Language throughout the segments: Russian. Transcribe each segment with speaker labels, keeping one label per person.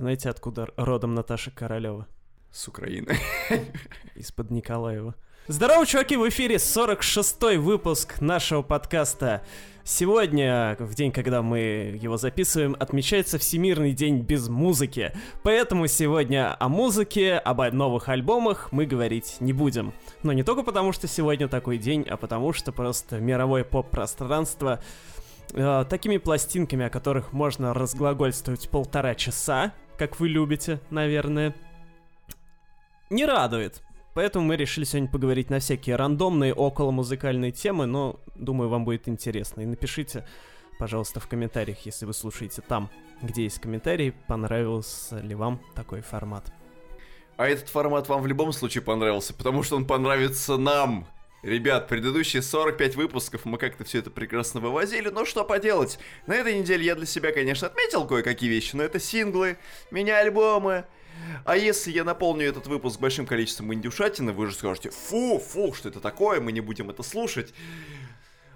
Speaker 1: Знаете, откуда родом Наташа Королева?
Speaker 2: С Украины.
Speaker 1: Из-под Николаева. Здорово, чуваки, в эфире 46-й выпуск нашего подкаста. Сегодня, в день, когда мы его записываем, отмечается Всемирный день без музыки. Поэтому сегодня о музыке, об новых альбомах мы говорить не будем. Но не только потому, что сегодня такой день, а потому что просто мировое поп-пространство э, такими пластинками, о которых можно разглагольствовать полтора часа, как вы любите, наверное, не радует. Поэтому мы решили сегодня поговорить на всякие рандомные около музыкальные темы, но думаю, вам будет интересно. И напишите, пожалуйста, в комментариях, если вы слушаете там, где есть комментарии, понравился ли вам такой формат.
Speaker 2: А этот формат вам в любом случае понравился, потому что он понравится нам. Ребят, предыдущие 45 выпусков мы как-то все это прекрасно вывозили, но что поделать. На этой неделе я для себя, конечно, отметил кое-какие вещи, но это синглы, мини-альбомы, а если я наполню этот выпуск большим количеством индюшатины, вы же скажете, фу, фу, что это такое, мы не будем это слушать.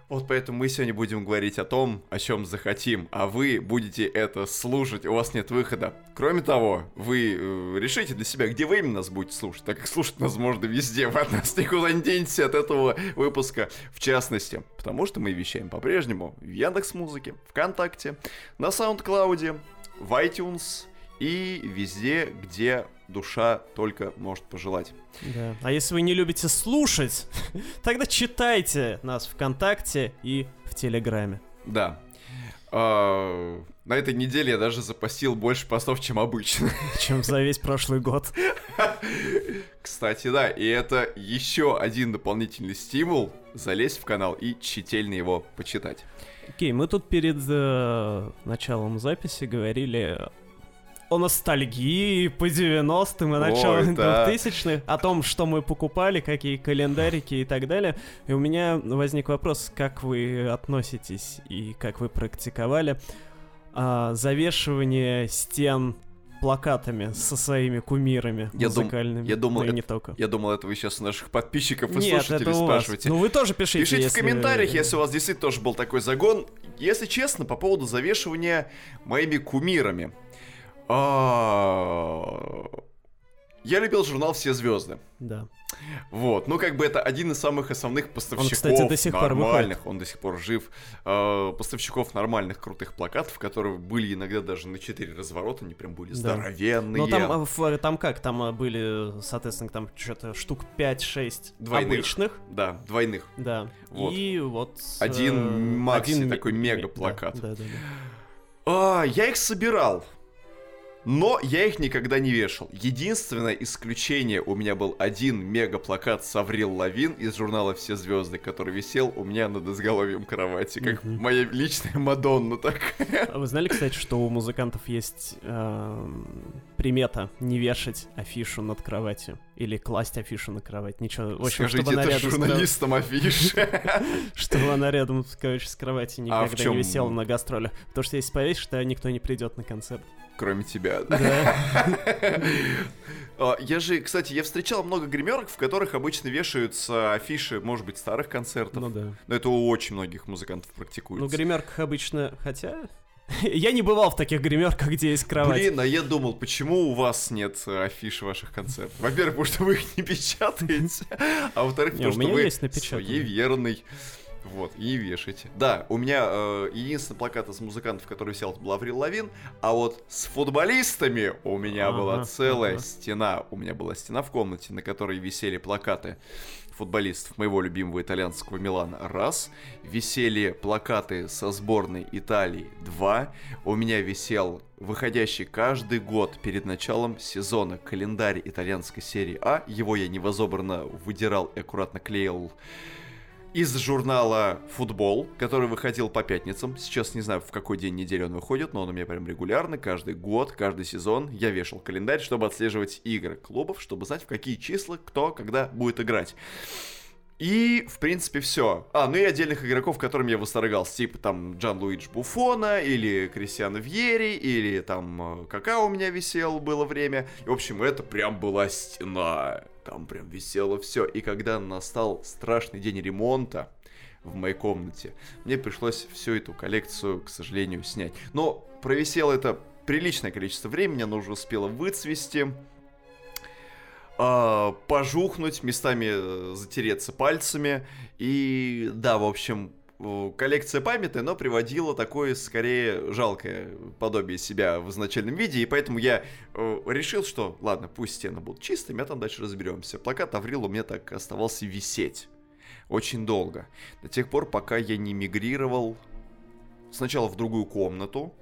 Speaker 2: Вот поэтому мы сегодня будем говорить о том, о чем захотим, а вы будете это слушать, у вас нет выхода. Кроме того, вы э, решите для себя, где вы именно нас будете слушать, так как слушать нас можно везде, вы от нас никуда не денетесь от этого выпуска, в частности, потому что мы вещаем по-прежнему в Яндекс Музыке, ВКонтакте, на SoundCloud, в iTunes, и везде, где душа только может пожелать.
Speaker 1: Да. А если вы не любите слушать, тогда читайте нас ВКонтакте и в Телеграме.
Speaker 2: Да. А, на этой неделе я даже запасил больше постов, чем обычно.
Speaker 1: Чем за весь прошлый год.
Speaker 2: Кстати, да, и это еще один дополнительный стимул залезть в канал и тщательно его почитать.
Speaker 1: Окей, мы тут перед э, началом записи говорили о ностальгии по 90-м и началу да. 2000-х, о том, что мы покупали, какие календарики и так далее. И у меня возник вопрос, как вы относитесь и как вы практиковали а, завешивание стен плакатами со своими кумирами я музыкальными. Дум,
Speaker 2: я думал,
Speaker 1: ну,
Speaker 2: это,
Speaker 1: не только.
Speaker 2: Я думал, это вы сейчас наших подписчиков и Нет, слушателей спрашиваете.
Speaker 1: Ну вы тоже пишите.
Speaker 2: Пишите
Speaker 1: если...
Speaker 2: в комментариях, если у вас действительно тоже был такой загон. Если честно, по поводу завешивания моими кумирами. А, я любил журнал «Все звезды».
Speaker 1: Да.
Speaker 2: Вот, ну как бы это один из самых основных поставщиков
Speaker 1: Он, кстати, до сих
Speaker 2: нормальных,
Speaker 1: пор
Speaker 2: он до сих пор жив, э, поставщиков нормальных крутых плакатов, которые были иногда даже на 4 разворота, они прям были да. здоровенные.
Speaker 1: Ну там, а, там как, там были, соответственно, там что-то штук 5-6 двойных. обычных.
Speaker 2: Да, двойных.
Speaker 1: Да, вот. и вот...
Speaker 2: Один э, макси один такой мега плакат.
Speaker 1: Да, да, да. да.
Speaker 2: А, я их собирал. Но я их никогда не вешал. Единственное исключение у меня был один мега-плакат с Аврил Лавин из журнала «Все звезды», который висел у меня над изголовьем кровати, как mm-hmm. моя личная Мадонна так.
Speaker 1: А вы знали, кстати, что у музыкантов есть э, примета не вешать афишу над кроватью? Или класть афишу на кровать? Ничего, в
Speaker 2: общем, Скажите чтобы это рядом журналистам с... афиши.
Speaker 1: Чтобы она рядом, короче, с кровати а никогда не висела на гастролях. Потому что если повесишь, то никто не придет на концерт
Speaker 2: кроме тебя.
Speaker 1: Да.
Speaker 2: А, я же, кстати, я встречал много гримерок, в которых обычно вешаются афиши, может быть, старых концертов.
Speaker 1: Ну да.
Speaker 2: Но это у очень многих музыкантов практикуется.
Speaker 1: Ну, гримерках обычно, хотя... Я не бывал в таких гримерках, где есть кровать.
Speaker 2: Блин, а я думал, почему у вас нет афиш ваших концертов? Во-первых, потому что вы их не печатаете, а во-вторых, потому что вы своеверный. Вот, и вешайте. Да, у меня э, единственный плакат из музыкантов, который висел, был Аврил Лавин, а вот с футболистами у меня ага, была целая ага. стена. У меня была стена в комнате, на которой висели плакаты футболистов моего любимого итальянского Милана раз, висели плакаты со сборной Италии два, у меня висел выходящий каждый год перед началом сезона календарь итальянской серии А, его я невозобранно выдирал и аккуратно клеил из журнала «Футбол», который выходил по пятницам. Сейчас не знаю, в какой день недели он выходит, но он у меня прям регулярно, каждый год, каждый сезон. Я вешал календарь, чтобы отслеживать игры клубов, чтобы знать, в какие числа кто когда будет играть. И, в принципе, все. А, ну и отдельных игроков, которым я восторгался, типа там Джан Луидж Буфона, или Кристиана Вьери, или там э, Какао у меня висел, было время. И, в общем, это прям была стена. Там прям висело все. И когда настал страшный день ремонта, в моей комнате. Мне пришлось всю эту коллекцию, к сожалению, снять. Но провисело это приличное количество времени, она уже успела выцвести, э, пожухнуть, местами э, затереться пальцами. И да, в общем, коллекция памяти, но приводила такое, скорее, жалкое подобие себя в изначальном виде, и поэтому я э, решил, что, ладно, пусть стены будут чистыми, а там дальше разберемся. Плакат Аврила у меня так оставался висеть очень долго. До тех пор, пока я не мигрировал сначала в другую комнату,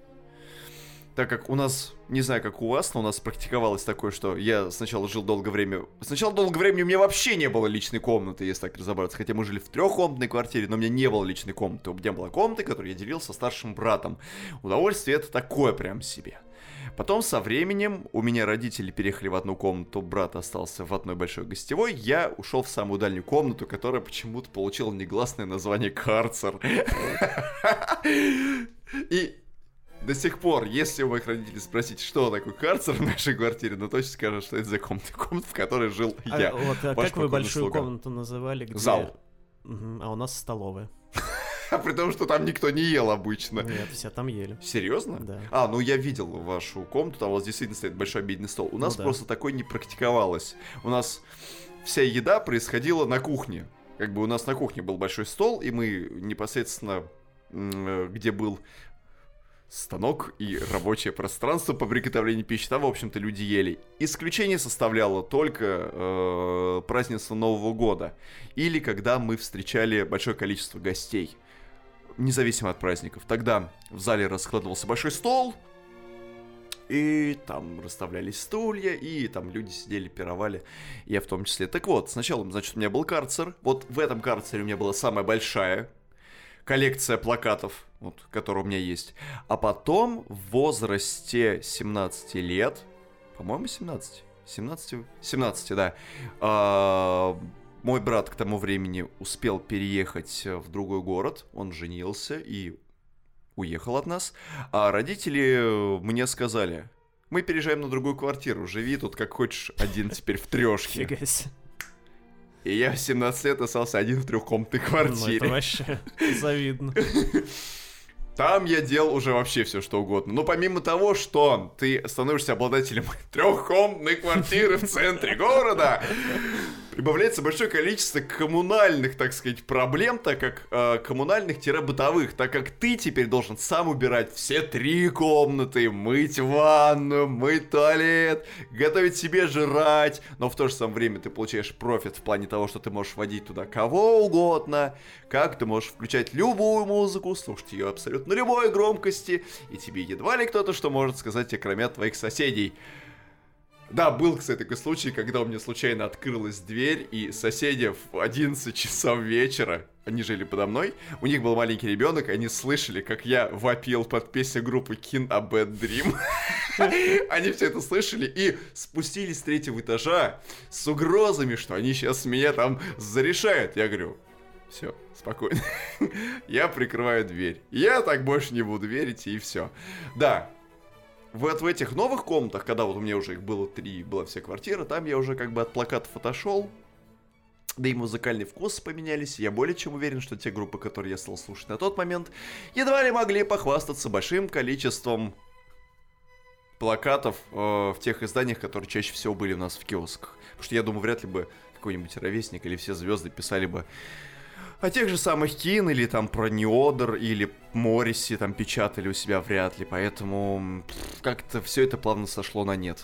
Speaker 2: так как у нас, не знаю, как у вас, но у нас практиковалось такое, что я сначала жил долгое время... Сначала долгое время у меня вообще не было личной комнаты, если так разобраться. Хотя мы жили в трехкомнатной квартире, но у меня не было личной комнаты. У меня была комната, которую я делил со старшим братом. Удовольствие это такое прям себе. Потом со временем у меня родители переехали в одну комнату, брат остался в одной большой гостевой, я ушел в самую дальнюю комнату, которая почему-то получила негласное название карцер. И до сих пор, если у моих родителей спросить, что такое карцер в нашей квартире, ну точно скажут, что это за комната, комната в которой жил а, я.
Speaker 1: Вот, а как вы большую слуга. комнату называли? Где...
Speaker 2: Зал.
Speaker 1: Угу, а у нас столовая.
Speaker 2: А при том, что там никто не ел обычно.
Speaker 1: Нет, все там ели.
Speaker 2: Серьезно?
Speaker 1: Да.
Speaker 2: А, ну я видел вашу комнату, там у вас действительно стоит большой обеденный стол. У нас ну, да. просто такой не практиковалось. У нас вся еда происходила на кухне. Как бы у нас на кухне был большой стол, и мы непосредственно э, где был станок и рабочее пространство по приготовлению пищи. Там, в общем-то, люди ели. Исключение составляло только э, празднество Нового года. Или когда мы встречали большое количество гостей. Независимо от праздников. Тогда в зале раскладывался большой стол, и там расставлялись стулья, и там люди сидели, пировали, я в том числе. Так вот, сначала, значит, у меня был карцер. Вот в этом карцере у меня была самая большая коллекция плакатов, вот, которая у меня есть. А потом в возрасте 17 лет, по-моему, 17, 17, 17, да, э, мой брат к тому времени успел переехать в другой город, он женился и уехал от нас, а родители мне сказали, мы переезжаем на другую квартиру, живи тут как хочешь один теперь в трешке. И я в 17 лет остался один в трехкомнатной квартире.
Speaker 1: Ну, это вообще завидно.
Speaker 2: Там я делал уже вообще все, что угодно. Но помимо того, что ты становишься обладателем трехкомнатной квартиры в центре города, прибавляется большое количество коммунальных, так сказать, проблем, так как э, коммунальных-бытовых, так как ты теперь должен сам убирать все три комнаты, мыть ванну, мыть туалет, готовить себе жрать, но в то же самое время ты получаешь профит в плане того, что ты можешь водить туда кого угодно, как ты можешь включать любую музыку, слушать ее абсолютно любой громкости, и тебе едва ли кто-то что может сказать кроме твоих соседей. Да, был, кстати, такой случай, когда у меня случайно открылась дверь, и соседи в 11 часов вечера, они жили подо мной, у них был маленький ребенок, они слышали, как я вопил под песню группы Kin a Bad Dream. Они все это слышали и спустились с третьего этажа с угрозами, что они сейчас меня там зарешают. Я говорю, все, спокойно. я прикрываю дверь. Я так больше не буду верить, и все. Да, вот в этих новых комнатах, когда вот у меня уже их было три, была вся квартира, там я уже как бы от плакатов отошел, да и музыкальные вкусы поменялись. Я более чем уверен, что те группы, которые я стал слушать на тот момент, едва ли могли похвастаться большим количеством плакатов э, в тех изданиях, которые чаще всего были у нас в киосках. Потому что я думаю, вряд ли бы какой-нибудь ровесник или все звезды писали бы о тех же самых Кин или там про Неодер или Морриси там печатали у себя вряд ли, поэтому как-то все это плавно сошло на нет.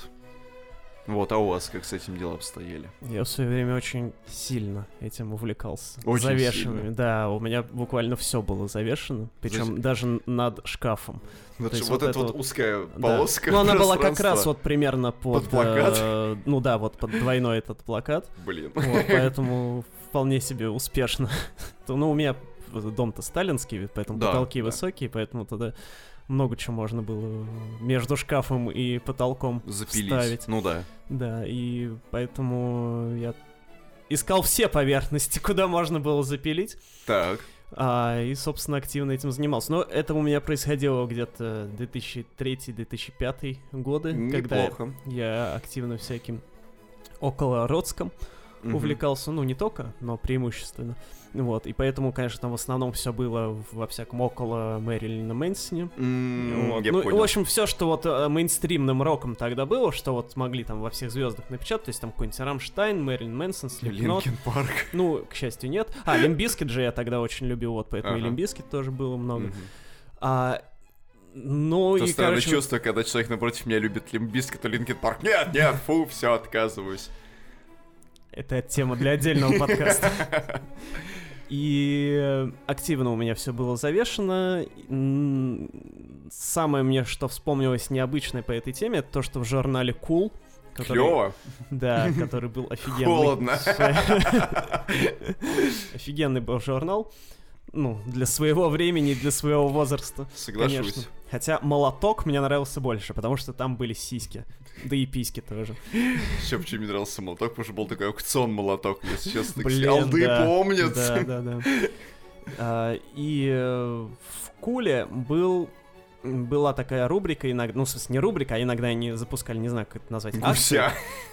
Speaker 2: Вот, а у вас как с этим дела обстояли?
Speaker 1: Я в свое время очень сильно этим увлекался.
Speaker 2: Очень
Speaker 1: Завешенными.
Speaker 2: Сильно.
Speaker 1: Да, у меня буквально все было завешено, причем Значит... даже над шкафом.
Speaker 2: Вот, вот, вот эта вот узкая полоска. Да.
Speaker 1: Ну, она была как раз вот примерно под... Под плакат? Э, ну да, вот под двойной этот плакат.
Speaker 2: Блин.
Speaker 1: Вот, поэтому вполне себе успешно. ну, у меня дом-то сталинский, поэтому да, потолки да. высокие, поэтому тогда много чего можно было между шкафом и потолком Запилить. ставить.
Speaker 2: Ну да.
Speaker 1: Да, и поэтому я искал все поверхности, куда можно было запилить.
Speaker 2: Так.
Speaker 1: А, и, собственно, активно этим занимался. Но это у меня происходило где-то 2003-2005 годы,
Speaker 2: Неплохо.
Speaker 1: когда я активно всяким околороком угу. увлекался, ну, не только, но преимущественно. Вот, и поэтому, конечно, там в основном все было во всяком около Мэрилина Мэнсоне.
Speaker 2: Mm, вот.
Speaker 1: ну,
Speaker 2: понял.
Speaker 1: в общем, все, что вот э, мейнстримным роком тогда было, что вот могли там во всех звездах напечатать, то есть там какой-нибудь Рамштайн, Мэрилин Мэнсон,
Speaker 2: Slipknot. Park.
Speaker 1: Ну, к счастью, нет. А, Limp Bizkit же я тогда очень любил, вот поэтому ага. и Limp Bizkit тоже было много. Mm-hmm. А, ну
Speaker 2: То
Speaker 1: и,
Speaker 2: странное
Speaker 1: короче...
Speaker 2: чувство, когда человек напротив меня любит Limp Bizkit, то Linkin Park. Нет, нет, фу, все, отказываюсь.
Speaker 1: Это тема для отдельного подкаста. И активно у меня все было завешено. Самое мне, что вспомнилось необычное по этой теме, это то, что в журнале Cool
Speaker 2: Который, Клево.
Speaker 1: Да, который был офигенный.
Speaker 2: Холодно.
Speaker 1: Офигенный был журнал ну, для своего времени, для своего возраста.
Speaker 2: Соглашусь.
Speaker 1: Конечно. Хотя молоток мне нравился больше, потому что там были сиськи. Да и письки тоже.
Speaker 2: Еще почему мне нравился молоток, потому что был такой аукцион молоток, если честно. Блин, Алды да, помнят.
Speaker 1: Да, да, да. А, и э, в Куле был была такая рубрика, иногда, ну, в смысле, не рубрика, а иногда они запускали, не знаю, как это назвать,
Speaker 2: акцию.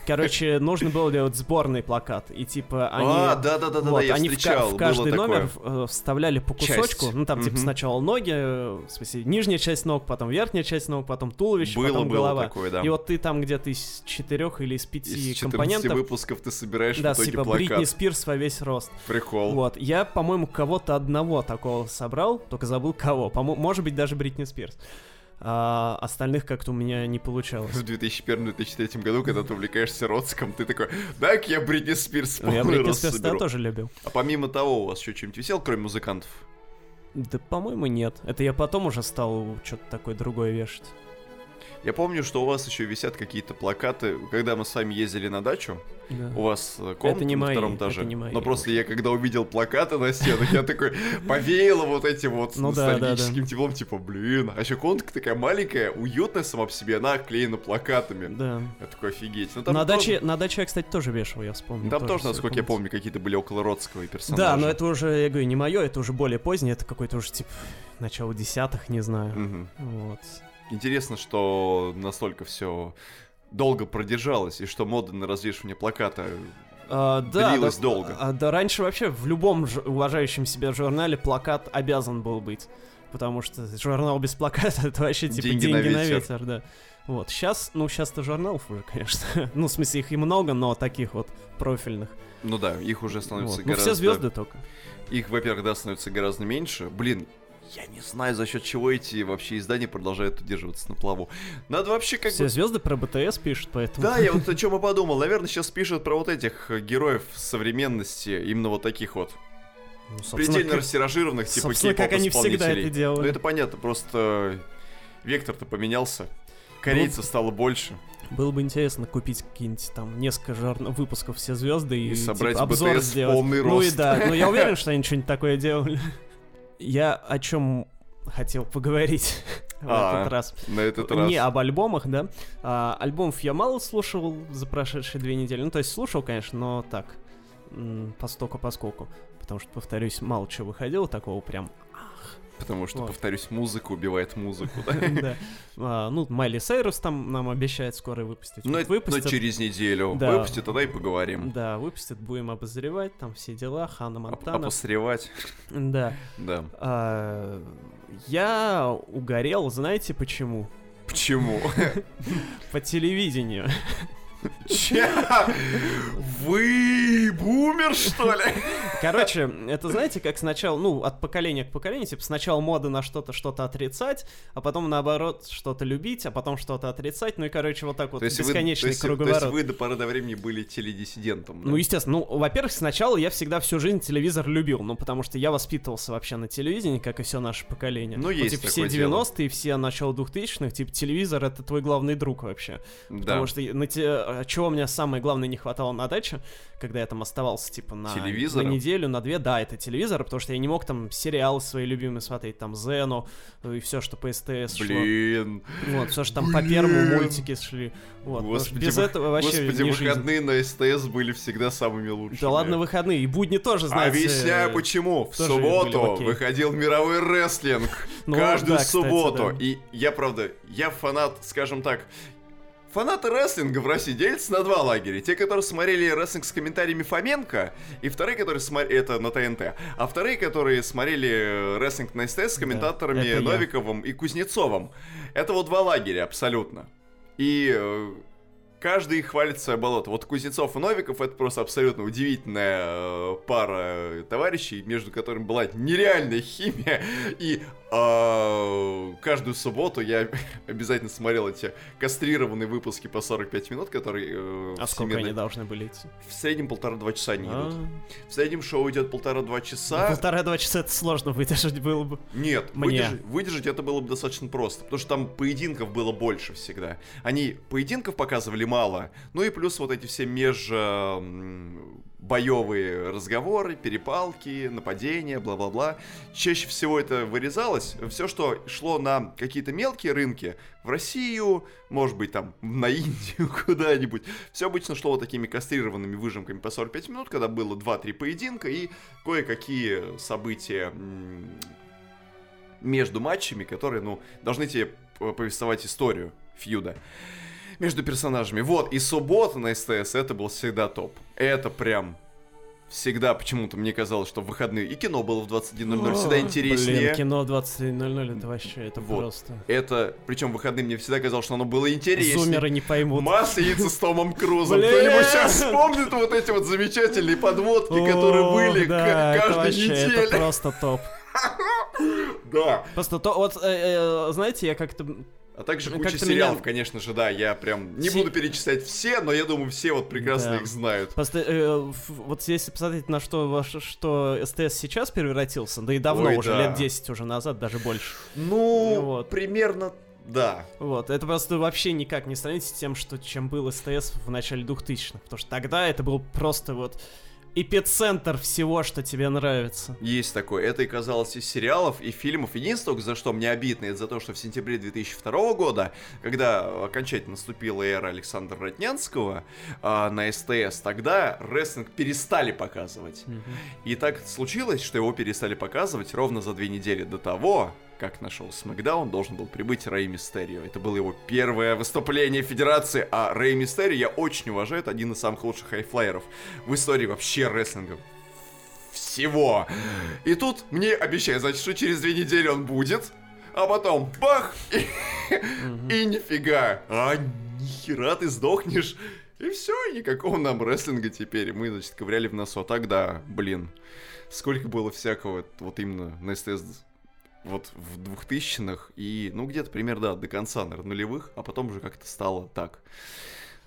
Speaker 1: Короче, нужно было делать сборный плакат, и типа они...
Speaker 2: А, да-да-да, вот, я
Speaker 1: они
Speaker 2: встречал,
Speaker 1: в, в каждый номер такое. вставляли по кусочку, часть. ну, там, угу. типа, сначала ноги, в смысле, нижняя часть ног, потом верхняя часть ног, потом туловище,
Speaker 2: было,
Speaker 1: потом
Speaker 2: было
Speaker 1: голова.
Speaker 2: Такое, да.
Speaker 1: И вот ты там где-то из четырех или из пяти из компонентов...
Speaker 2: выпусков ты собираешь
Speaker 1: да,
Speaker 2: в итоге
Speaker 1: типа
Speaker 2: плакат.
Speaker 1: Бритни Спирс во весь рост.
Speaker 2: Прикол.
Speaker 1: Вот, я, по-моему, кого-то одного такого собрал, только забыл кого. По может быть, даже Бритни Спирс а остальных как-то у меня не получалось.
Speaker 2: В 2001-2003 году, когда ты увлекаешься Роцком, ты такой, дай-ка я Бритни Спирс
Speaker 1: ну, Я Бритни Спирс да, тоже любил.
Speaker 2: А помимо того, у вас еще что-нибудь висел, кроме музыкантов?
Speaker 1: Да, по-моему, нет. Это я потом уже стал что-то такое другое вешать.
Speaker 2: Я помню, что у вас еще висят какие-то плакаты, когда мы с вами ездили на дачу. Да. У вас э, комната это не на мои, втором этаже.
Speaker 1: Это не мои.
Speaker 2: Но просто я когда увидел плакаты на стенах, я такой повеяло вот этим вот ну, ностальгическим да, да, теплом, типа, блин. А еще комнатка такая маленькая, уютная сама по себе, она оклеена плакатами.
Speaker 1: Да.
Speaker 2: Я такой, офигеть.
Speaker 1: Ну, на, даче, на даче я, кстати, тоже вешал, я вспомнил.
Speaker 2: Там тоже, насколько я помню, какие-то были около родского персонажа.
Speaker 1: Да, но это уже, я говорю, не мое, это уже более позднее, это какой-то уже, типа, начало десятых, не знаю.
Speaker 2: Угу.
Speaker 1: Вот.
Speaker 2: Интересно, что настолько все долго продержалось, и что мода на развешивание плаката
Speaker 1: а, да,
Speaker 2: длилась
Speaker 1: да,
Speaker 2: долго.
Speaker 1: А, да, раньше вообще в любом уважающем себя журнале плакат обязан был быть. Потому что журнал без плаката это вообще типа деньги, деньги на, ветер. на ветер, да. Вот, сейчас, ну, сейчас-то журналов уже, конечно. ну, в смысле, их и много, но таких вот профильных.
Speaker 2: Ну да, их уже становится вот.
Speaker 1: гораздо... Ну, все звезды только.
Speaker 2: Их, во-первых, да, становится гораздо меньше. Блин, я не знаю, за счет чего эти вообще издания продолжают удерживаться на плаву. Надо вообще как
Speaker 1: Все
Speaker 2: бы...
Speaker 1: звезды про БТС пишут, поэтому...
Speaker 2: Да, я вот о чем и подумал. Наверное, сейчас пишут про вот этих героев современности, именно вот таких вот. Ну, Предельно как... растиражированных, типа
Speaker 1: Собственно, как они всегда это делают.
Speaker 2: Ну, это понятно, просто вектор-то поменялся. Корейцев ну, стало больше.
Speaker 1: Было бы интересно купить какие-нибудь там несколько жар... выпусков все звезды и,
Speaker 2: и собрать
Speaker 1: типа, обзор
Speaker 2: БТС
Speaker 1: сделать.
Speaker 2: полный рост.
Speaker 1: Ну и да, но я уверен, что они что-нибудь такое делали. Я о чем хотел поговорить в а, этот раз.
Speaker 2: На этот раз.
Speaker 1: Не об альбомах, да. А, альбомов я мало слушал за прошедшие две недели. Ну, то есть слушал, конечно, но так, постоку поскольку. Потому что, повторюсь, мало чего выходило такого прям
Speaker 2: Потому что, вот. повторюсь, музыка убивает музыку, да?
Speaker 1: А, ну, Майли Сайрус там нам обещает скоро выпустить.
Speaker 2: Ну, выпустят... но через неделю выпустит, тогда и поговорим.
Speaker 1: Да, выпустит, будем обозревать, там все дела, Хана Монтана.
Speaker 2: Обозревать.
Speaker 1: Да.
Speaker 2: Да.
Speaker 1: А, я угорел, знаете почему?
Speaker 2: Почему?
Speaker 1: По телевидению.
Speaker 2: Че? Вы бумер, что ли?
Speaker 1: Короче, это знаете, как сначала, ну, от поколения к поколению, типа сначала мода на что-то, что-то отрицать, а потом наоборот что-то любить, а потом что-то отрицать, ну и, короче, вот так вот бесконечный
Speaker 2: вы,
Speaker 1: круговорот.
Speaker 2: То есть вы до поры до времени были теледиссидентом,
Speaker 1: да? Ну, естественно. Ну, во-первых, сначала я всегда всю жизнь телевизор любил, ну, потому что я воспитывался вообще на телевидении, как и все наше поколение.
Speaker 2: Ну, есть
Speaker 1: типа, все 90-е, все начало 2000-х, типа, телевизор — это твой главный друг вообще.
Speaker 2: Да.
Speaker 1: Потому что на те чего мне самое главное не хватало на даче, когда я там оставался, типа, на, на неделю, на две, да, это телевизор, потому что я не мог там сериалы свои любимые смотреть, там, Зену и все, что по СТС
Speaker 2: Блин.
Speaker 1: шло. Вот, все, что там Блин. по первому мультики шли. Вот,
Speaker 2: господи,
Speaker 1: без этого вообще
Speaker 2: Господи, не выходные жизнь. на СТС были всегда самыми лучшими.
Speaker 1: Да ладно, выходные, и будни тоже, знаете...
Speaker 2: Объясняю, почему. В субботу выходил мировой рестлинг. ну, каждую да, субботу. Кстати, да. И я, правда, я фанат, скажем так, Фанаты рестлинга в России делятся на два лагеря. Те, которые смотрели рестлинг с комментариями Фоменко, и вторые, которые смотрели... Это на ТНТ. А вторые, которые смотрели рестлинг на СТС с комментаторами да, Новиковым я. и Кузнецовым. Это вот два лагеря абсолютно. И э, каждый хвалит свое болото. Вот Кузнецов и Новиков это просто абсолютно удивительная э, пара товарищей, между которыми была нереальная химия. И э, каждую субботу я обязательно смотрел эти кастрированные выпуски по 45 минут, которые...
Speaker 1: Э, а сколько они должны были идти?
Speaker 2: В среднем полтора-два часа они идут. А. В среднем шоу идет полтора-два часа.
Speaker 1: Ну, полтора-два часа это сложно выдержать было бы.
Speaker 2: Нет, Мне. Выдержать, выдержать это было бы достаточно просто, потому что там поединков было больше всегда. Они поединков показывали мало. Ну и плюс вот эти все меж боевые разговоры, перепалки, нападения, бла-бла-бла. Чаще всего это вырезалось. Все, что шло на какие-то мелкие рынки, в Россию, может быть, там, на Индию куда-нибудь, все обычно шло вот такими кастрированными выжимками по 45 минут, когда было 2-3 поединка и кое-какие события между матчами, которые, ну, должны тебе повествовать историю фьюда между персонажами. Вот, и суббота на СТС это был всегда топ. Это прям всегда почему-то мне казалось, что в выходные и кино было в 21.00 всегда интереснее.
Speaker 1: Блин, кино в 21.00 это вообще, это вот. просто.
Speaker 2: Это, причем в выходные мне всегда казалось, что оно было интереснее.
Speaker 1: Зумеры не поймут.
Speaker 2: Масленица с Томом Крузом. Кто-нибудь сейчас вспомнит вот эти вот замечательные подводки, которые были каждой неделе.
Speaker 1: Это просто топ.
Speaker 2: Да.
Speaker 1: Просто то, вот, э, э, знаете, я как-то
Speaker 2: а также ну, куча сериалов, меня... конечно же, да. Я прям не Се... буду перечислять все, но я думаю, все вот прекрасно да. их знают.
Speaker 1: Просто э, вот если посмотреть, на что, что СТС сейчас превратился, да и давно Ой, уже, да. лет 10 уже назад, даже больше.
Speaker 2: Ну, вот. примерно да.
Speaker 1: Вот, это просто вообще никак не сравнить с тем, что, чем был СТС в начале 2000-х. Потому что тогда это был просто вот эпицентр всего, что тебе нравится.
Speaker 2: Есть такое. Это и казалось из сериалов, и фильмов. Единственное, за что мне обидно, это за то, что в сентябре 2002 года, когда окончательно наступила эра Александра Ратнянского э, на СТС, тогда рестлинг перестали показывать. Mm-hmm. И так случилось, что его перестали показывать ровно за две недели до того, как нашел Смакдаун, должен был прибыть Рэй Мистерио. Это было его первое выступление в Федерации, а Рэй Мистерио я очень уважаю, это один из самых лучших хайфлайеров в истории вообще рестлинга. Всего. И тут мне обещают, значит, что через две недели он будет, а потом бах, и, и нифига. А нихера ты сдохнешь. И все, никакого нам рестлинга теперь. Мы, значит, ковыряли в носу. А тогда, блин, сколько было всякого вот именно на СТС вот в двухтысячных и, ну, где-то примерно, да, до конца, наверное, нулевых, а потом уже как-то стало так.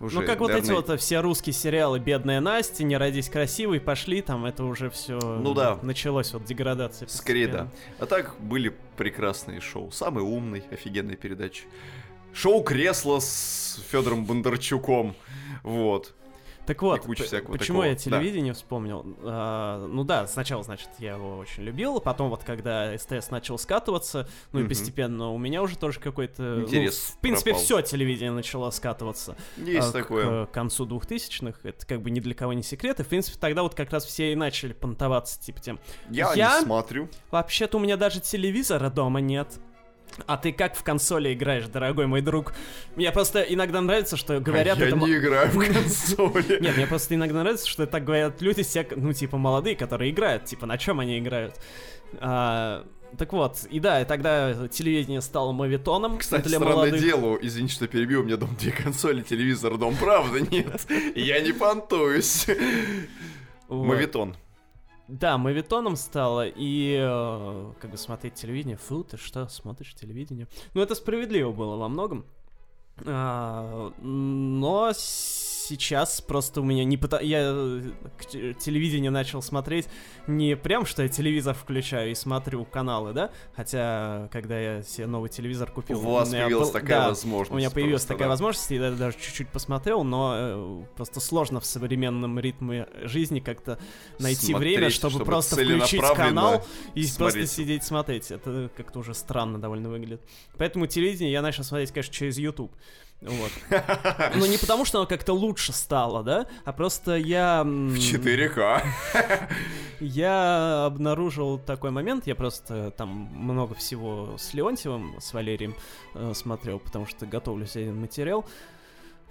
Speaker 1: Уже, ну, как наверное... вот эти вот все русские сериалы «Бедная Настя», «Не родись красивой», пошли, там это уже все ну, да. началось, вот деградация.
Speaker 2: Постепенно. Скорее, да. А так были прекрасные шоу. Самый умный, офигенная передача. Шоу «Кресло» с Федором Бондарчуком. Вот.
Speaker 1: Так вот, почему такого. я телевидение да. вспомнил? А, ну да, сначала, значит, я его очень любил, потом вот когда СТС начал скатываться, ну угу. и постепенно у меня уже тоже какой-то... Ну,
Speaker 2: Интерес
Speaker 1: ну, В принципе, пропал. все телевидение начало скатываться.
Speaker 2: Есть а, такое.
Speaker 1: К, к концу двухтысячных, это как бы ни для кого не секрет, и в принципе тогда вот как раз все и начали понтоваться, типа тем...
Speaker 2: Я, я не смотрю.
Speaker 1: Вообще-то у меня даже телевизора дома нет. А ты как в консоли играешь, дорогой мой друг? Мне просто иногда нравится, что говорят...
Speaker 2: А я это... не играю в консоли.
Speaker 1: Нет, мне просто иногда нравится, что так говорят люди, все, ну, типа, молодые, которые играют. Типа, на чем они играют? А, так вот, и да, и тогда телевидение стало мовитоном
Speaker 2: Кстати,
Speaker 1: для
Speaker 2: странное
Speaker 1: молодых.
Speaker 2: дело, извините, что перебил, у меня дом две консоли, телевизор, дом, правда, нет. Я не понтуюсь. Мовитон.
Speaker 1: Да, мовитоном стало, и э, как бы смотреть телевидение. Фу, ты что, смотришь телевидение? Ну, это справедливо было во многом. А, но сейчас просто у меня не пыта... Я э, телевидение начал смотреть не прям, что я телевизор включаю и смотрю каналы, да? Хотя, когда я себе новый телевизор купил...
Speaker 2: У вас появилась был... такая да, возможность.
Speaker 1: У меня появилась просто, такая да. возможность, и я даже чуть-чуть посмотрел, но э, просто сложно в современном ритме жизни как-то найти смотреть, время, чтобы, чтобы просто включить канал и смотреть. просто сидеть смотреть. Это как-то уже странно довольно выглядит. Поэтому телевидение я начал смотреть, конечно, через YouTube. Вот. Но не потому, что оно как-то лучше стало, да, а просто я...
Speaker 2: В 4К.
Speaker 1: Я обнаружил такой момент, я просто там много всего с Леонтьевым, с Валерием э, смотрел, потому что готовлю себе материал.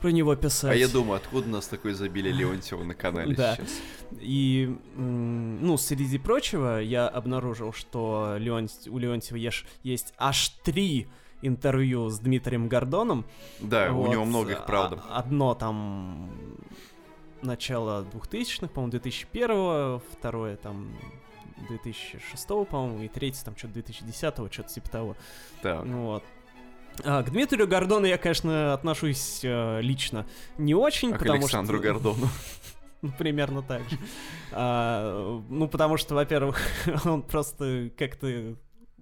Speaker 1: про него писать.
Speaker 2: А я думаю, откуда у нас такое изобилие Леонтьева на канале сейчас?
Speaker 1: И, ну, среди прочего, я обнаружил, что Леон... у Леонтьева есть аж три интервью с Дмитрием Гордоном.
Speaker 2: Да, вот. у него много их, правда.
Speaker 1: Одно там начало 2000-х, по-моему, 2001 второе там 2006 по-моему, и третье там что-то 2010-го, что-то типа того.
Speaker 2: Так.
Speaker 1: Вот. А, к Дмитрию Гордону я, конечно, отношусь э, лично не очень,
Speaker 2: а
Speaker 1: потому
Speaker 2: к Александру
Speaker 1: что...
Speaker 2: Гордону?
Speaker 1: Ну, примерно так же. А, ну, потому что, во-первых, он просто как-то...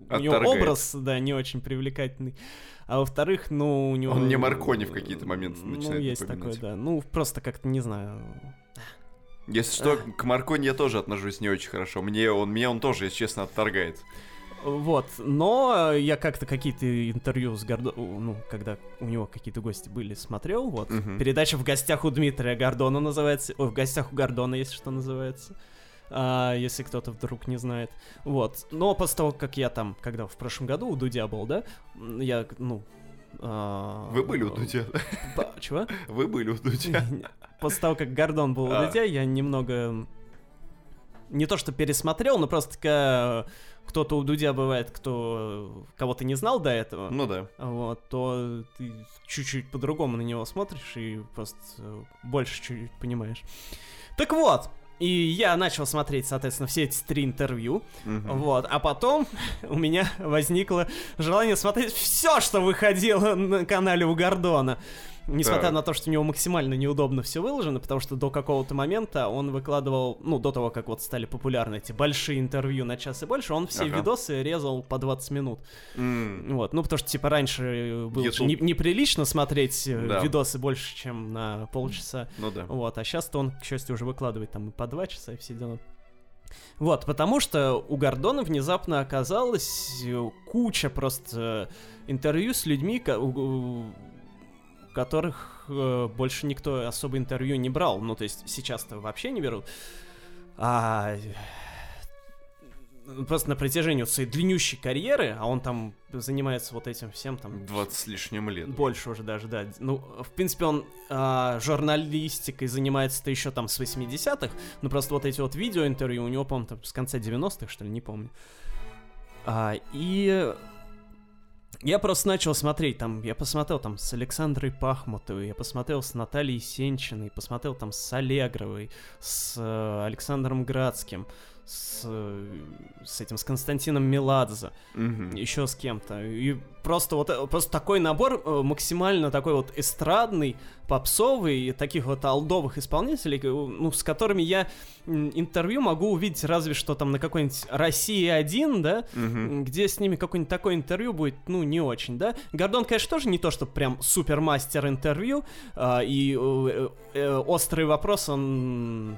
Speaker 1: У него образ, да, не очень привлекательный. А во-вторых, ну, у него...
Speaker 2: Он не Маркони в какие-то моменты ну, начинает
Speaker 1: Ну, есть напоминать. такое, да. Ну, просто как-то, не знаю...
Speaker 2: Если что, к Маркони я тоже отношусь не очень хорошо. Мне он, меня он тоже, если честно, отторгает.
Speaker 1: Вот, но я как-то какие-то интервью с Гордо... ну, когда у него какие-то гости были, смотрел, вот. Uh-huh. Передача «В гостях у Дмитрия Гордона» называется, ой, «В гостях у Гордона», если что называется. А, если кто-то вдруг не знает. Вот. Но после того, как я там, когда в прошлом году у Дудя был, да, я, ну...
Speaker 2: А... Вы были у Дудя?
Speaker 1: Чего?
Speaker 2: Вы были у Дудя?
Speaker 1: После того, как Гордон был у а. Дудя, я немного... Не то что пересмотрел, но просто кто-то у Дудя бывает, кто кого-то не знал до этого.
Speaker 2: Ну да.
Speaker 1: Вот, то ты чуть-чуть по-другому на него смотришь и просто больше чуть-чуть понимаешь. Так вот, и я начал смотреть, соответственно, все эти три интервью. Угу. Вот. А потом у меня возникло желание смотреть все, что выходило на канале у Гордона. Несмотря да. на то, что у него максимально неудобно все выложено, потому что до какого-то момента он выкладывал, ну, до того, как вот стали популярны эти большие интервью на час и больше, он все ага. видосы резал по 20 минут. Mm. Вот, ну, потому что, типа, раньше было не, неприлично смотреть э, да. видосы больше, чем на полчаса.
Speaker 2: Ну да.
Speaker 1: Вот, а сейчас-то он, к счастью, уже выкладывает там и по 2 часа и все дела. Вот, потому что у Гордона внезапно оказалась э, куча просто интервью с людьми, которых э, больше никто особо интервью не брал. Ну, то есть сейчас-то вообще не берут. А просто на протяжении своей длиннющей карьеры, а он там занимается вот этим всем там...
Speaker 2: 20 с лишним лет.
Speaker 1: Больше уже даже, да. Ну, в принципе, он а, журналистикой занимается-то еще там с 80-х, но просто вот эти вот видеоинтервью у него, по-моему, там с конца 90-х, что ли, не помню. А, и я просто начал смотреть, там, я посмотрел там с Александрой Пахмутовой, я посмотрел с Натальей Сенчиной, посмотрел там с Аллегровой, с э, Александром Градским, с, с этим, с Константином Меладзе,
Speaker 2: угу.
Speaker 1: еще с кем-то. И просто вот э, просто такой набор э, максимально такой вот эстрадный, попсовый, таких вот алдовых исполнителей, э, ну, с которыми я интервью могу увидеть разве что там на какой-нибудь России один, да,
Speaker 2: угу.
Speaker 1: где с ними какое-нибудь такое интервью будет, ну, не очень, да. Гордон, конечно, тоже не то, что прям супермастер интервью, а, и э, э, острый вопрос он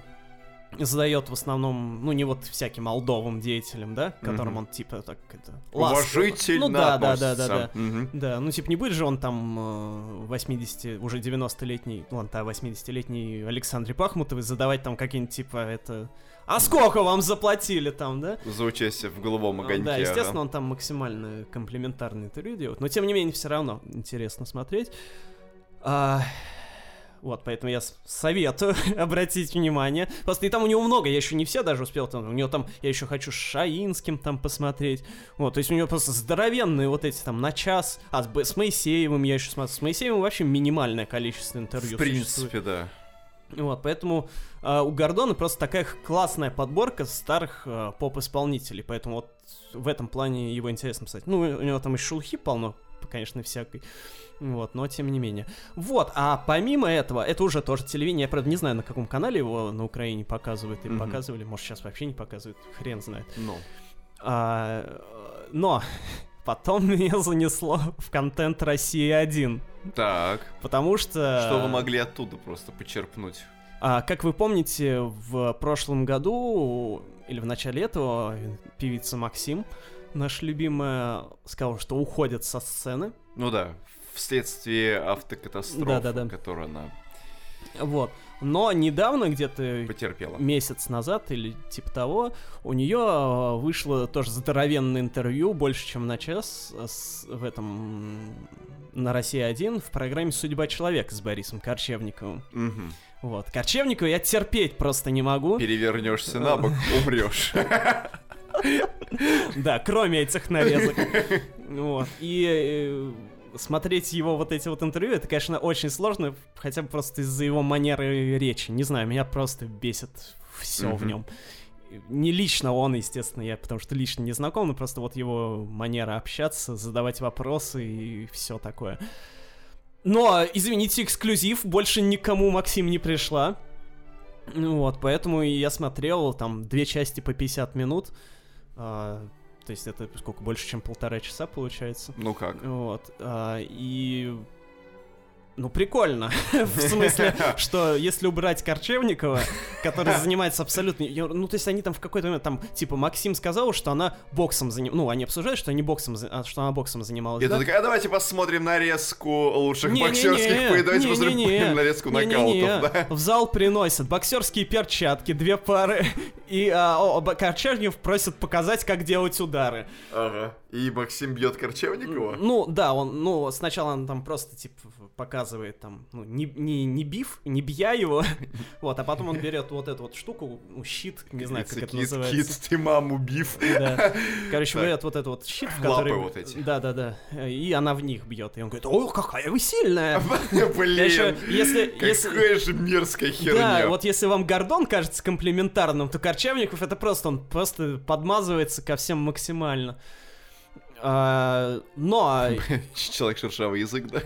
Speaker 1: задает в основном, ну, не вот всяким молдовым деятелям, да, которым mm-hmm. он, типа, так, это...
Speaker 2: Уважительно
Speaker 1: Ну, да, да, да, да, да. Mm-hmm. Да, ну, типа, не будет же он там 80, э, уже 90-летний, ну, ладно, 80-летний Александре Пахмутовой задавать там какие-нибудь, типа, это... А сколько вам заплатили там, да?
Speaker 2: За участие в голубом огоньке.
Speaker 1: Да, естественно, он там максимально комплиментарный интервью делает. Но, тем не менее, все равно интересно смотреть. А... Вот, поэтому я советую обратить внимание. Просто и там у него много, я еще не все даже успел. Там, у него там, я еще хочу Шаинским там посмотреть. Вот, то есть у него просто здоровенные вот эти там на час. А с, с Моисеевым я еще смотрю. С Моисеевым вообще минимальное количество интервью
Speaker 2: В принципе, существует. да.
Speaker 1: Вот, поэтому э, у Гордона просто такая классная подборка старых э, поп-исполнителей, поэтому вот в этом плане его интересно писать. Ну, у него там и шелухи полно, конечно, всякой. Вот, но тем не менее. Вот, а помимо этого, это уже тоже телевидение, я, правда, не знаю, на каком канале его на Украине показывают и mm-hmm. показывали, может, сейчас вообще не показывают, хрен знает.
Speaker 2: Но.
Speaker 1: А, но потом меня занесло в контент России 1.
Speaker 2: Так.
Speaker 1: Потому что...
Speaker 2: Что вы могли оттуда просто почерпнуть?
Speaker 1: А, как вы помните, в прошлом году или в начале этого певица Максим, наша любимая, сказала, что уходит со сцены.
Speaker 2: Ну да, вследствие автокатастрофы, да, да, да. которую она
Speaker 1: Вот. Но недавно, где-то
Speaker 2: Потерпела.
Speaker 1: месяц назад или типа того, у нее а, вышло тоже здоровенное интервью, больше чем на час, с, в этом на России 1 в программе «Судьба человека» с Борисом Корчевниковым.
Speaker 2: Угу.
Speaker 1: Вот. Корчевникова я терпеть просто не могу.
Speaker 2: Перевернешься на бок, умрешь.
Speaker 1: Да, кроме этих нарезок. Вот. И э, смотреть его вот эти вот интервью, это, конечно, очень сложно, хотя бы просто из-за его манеры речи. Не знаю, меня просто бесит все в нем. Не лично он, естественно, я потому что лично не знаком, но просто вот его манера общаться, задавать вопросы и все такое. Но, извините, эксклюзив, больше никому Максим не пришла. Вот, поэтому я смотрел там две части по 50 минут. А, то есть это сколько, больше, чем полтора часа получается.
Speaker 2: Ну как?
Speaker 1: Вот. А, и ну, прикольно. в смысле, что если убрать Корчевникова, который занимается абсолютно... Ну, то есть они там в какой-то момент, там, типа, Максим сказал, что она боксом занималась... Ну, они обсуждают, что, они боксом... А, что она боксом занималась,
Speaker 2: Это такая, давайте посмотрим нарезку лучших боксерских давайте посмотрим нарезку нокаутов.
Speaker 1: В зал приносят боксерские перчатки, две пары, и а, Корчевников просит показать, как делать удары.
Speaker 2: Ага. И Максим бьет Корчевникова?
Speaker 1: Ну, да, он, ну, сначала он там просто, типа, показывает там, ну, не, не, не бив, не бья его, вот, а потом он берет вот эту вот штуку, ну, щит, не знаю, как это называется.
Speaker 2: Кит, ты маму бив.
Speaker 1: Да. Короче, берет вот этот вот щит, в который...
Speaker 2: вот эти.
Speaker 1: Да-да-да, и она в них бьет, и он говорит, о, какая вы сильная!
Speaker 2: Блин, если, какая же мерзкая херня.
Speaker 1: Да, вот если вам Гордон кажется комплиментарным, то Корчевников это просто, он просто подмазывается ко всем максимально. А, но...
Speaker 2: Человек шершавый язык, да?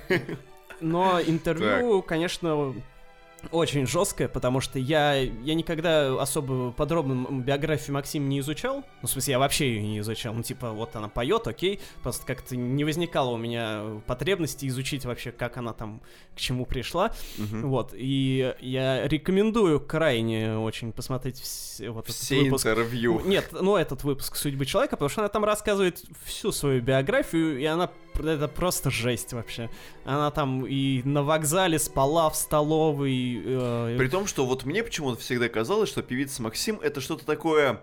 Speaker 1: Но интервью, конечно, очень жесткая, потому что я, я никогда особо подробно биографию Максима не изучал. Ну, в смысле, я вообще ее не изучал. Ну, типа, вот она поет, окей. Просто как-то не возникало у меня потребности изучить вообще, как она там к чему пришла.
Speaker 2: Угу.
Speaker 1: Вот. И я рекомендую крайне очень посмотреть все, вот
Speaker 2: все
Speaker 1: этот выпуск.
Speaker 2: интервью.
Speaker 1: Нет, ну, этот выпуск «Судьбы человека», потому что она там рассказывает всю свою биографию, и она это просто жесть вообще. Она там и на вокзале спала в столовой. Э...
Speaker 2: При том, что вот мне почему-то всегда казалось, что певица Максим это что-то такое...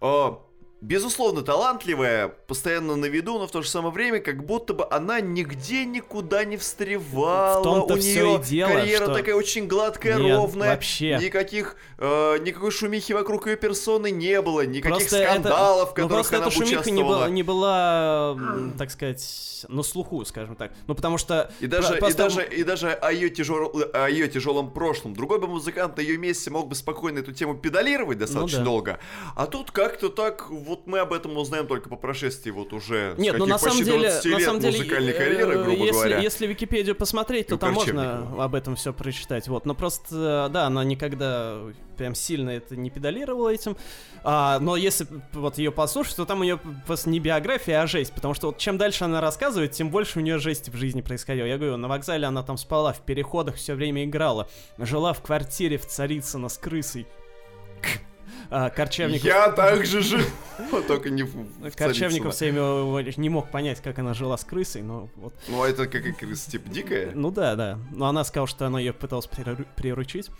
Speaker 2: Э, безусловно, талантливая, постоянно на виду, но в то же самое время, как будто бы она нигде никуда не встревала. В
Speaker 1: том-то у нее дело,
Speaker 2: карьера
Speaker 1: что...
Speaker 2: такая очень гладкая, Нет, ровная.
Speaker 1: Вообще.
Speaker 2: Никаких, э, никакой шумихи вокруг ее персоны не было, никаких Просто скандалов, это... в которых ну, она
Speaker 1: эта шумиха
Speaker 2: не была,
Speaker 1: не была, так сказать, на слуху, скажем так. Ну, потому что...
Speaker 2: И даже, просто... и даже, и даже о, ее тяжел... о ее тяжелом прошлом. Другой бы музыкант на ее месте мог бы спокойно эту тему педалировать достаточно ну, да. долго. А тут как-то так вот мы об этом узнаем только по прошествии вот уже
Speaker 1: Нет, ну на самом деле, на самом деле,
Speaker 2: музыкальной э, карьеры, грубо
Speaker 1: если,
Speaker 2: говоря.
Speaker 1: Если Википедию посмотреть, то там можно об этом все прочитать. Вот, но просто, да, она никогда прям сильно это не педалировала этим. А, но если вот ее послушать, то там у нее просто не биография, а жесть. Потому что вот чем дальше она рассказывает, тем больше у нее жести в жизни происходило. Я говорю, на вокзале она там спала, в переходах все время играла. Жила в квартире в Царицыно с крысой а, Корчевников...
Speaker 2: Я также жил, только не в
Speaker 1: Корчевников все время не мог понять, как она жила с крысой, но вот...
Speaker 2: Ну, а это как крыса, типа, дикая?
Speaker 1: Ну да, да. Но она сказала, что она ее пыталась приручить.